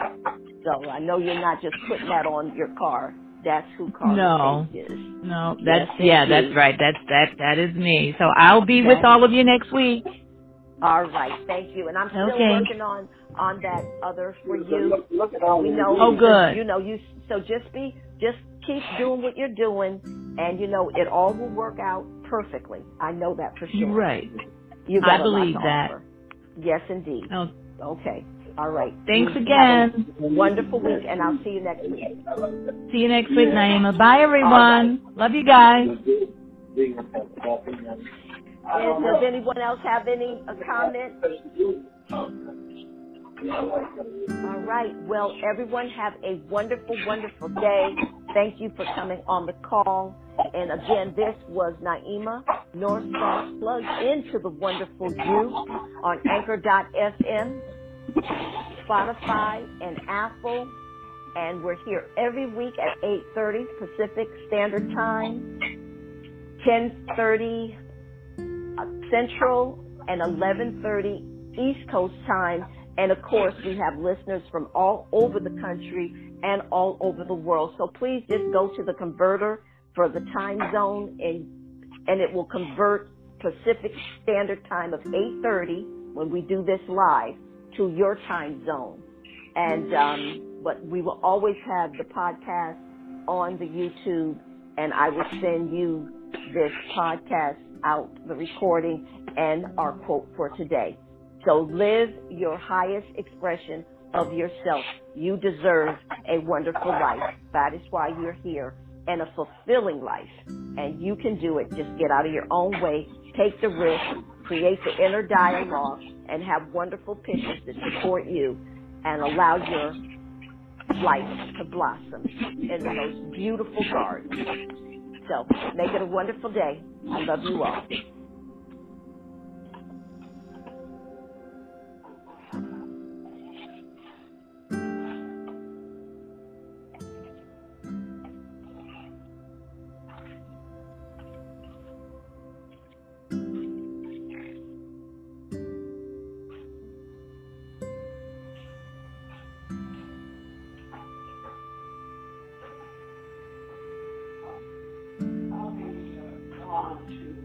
So I know you're not just putting that on your car. That's who Carla No. Is. No, that's, Yes, yeah, that's right. That's, that, that is me. So I'll be with That- all of you next week. All right, thank you. And I'm still Okay. working on on that other for you. look We know. Oh, good. You know, you so just be just keep doing what you're doing, and you know it all will work out perfectly. I know that for sure. You're right. You got I believe that. offer. Yes, indeed. Oh, Okay. All right. thanks again. Wonderful week, and I'll see you next week. See you next week, Naimah. Bye, everyone. Love you guys. And does anyone else have any comment? All right. Well, everyone have a wonderful, wonderful day. Thank you for coming on the call. And again, this was Naimah North Star plugged into the wonderful you on anchor.fm, Spotify, and Apple. And we're here every week at 8.30 Pacific Standard Time, 10.30 uh, Central, and 11.30 East Coast Time. And of course, we have listeners from all over the country and all over the world. So please just go to the converter for the time zone and, and it will convert Pacific Standard Time of 8.30 when we do this live to your time zone. And, um, but we will always have the podcast on the YouTube and I will send you this podcast out, the recording and our quote for today. So live your highest expression of yourself. You deserve a wonderful life. That is why you're here and a fulfilling life. And you can do it. Just get out of your own way, take the risk, create the inner dialogue, and have wonderful pictures that support you and allow your life to blossom in the most beautiful garden. So make it a wonderful day. I love you all. In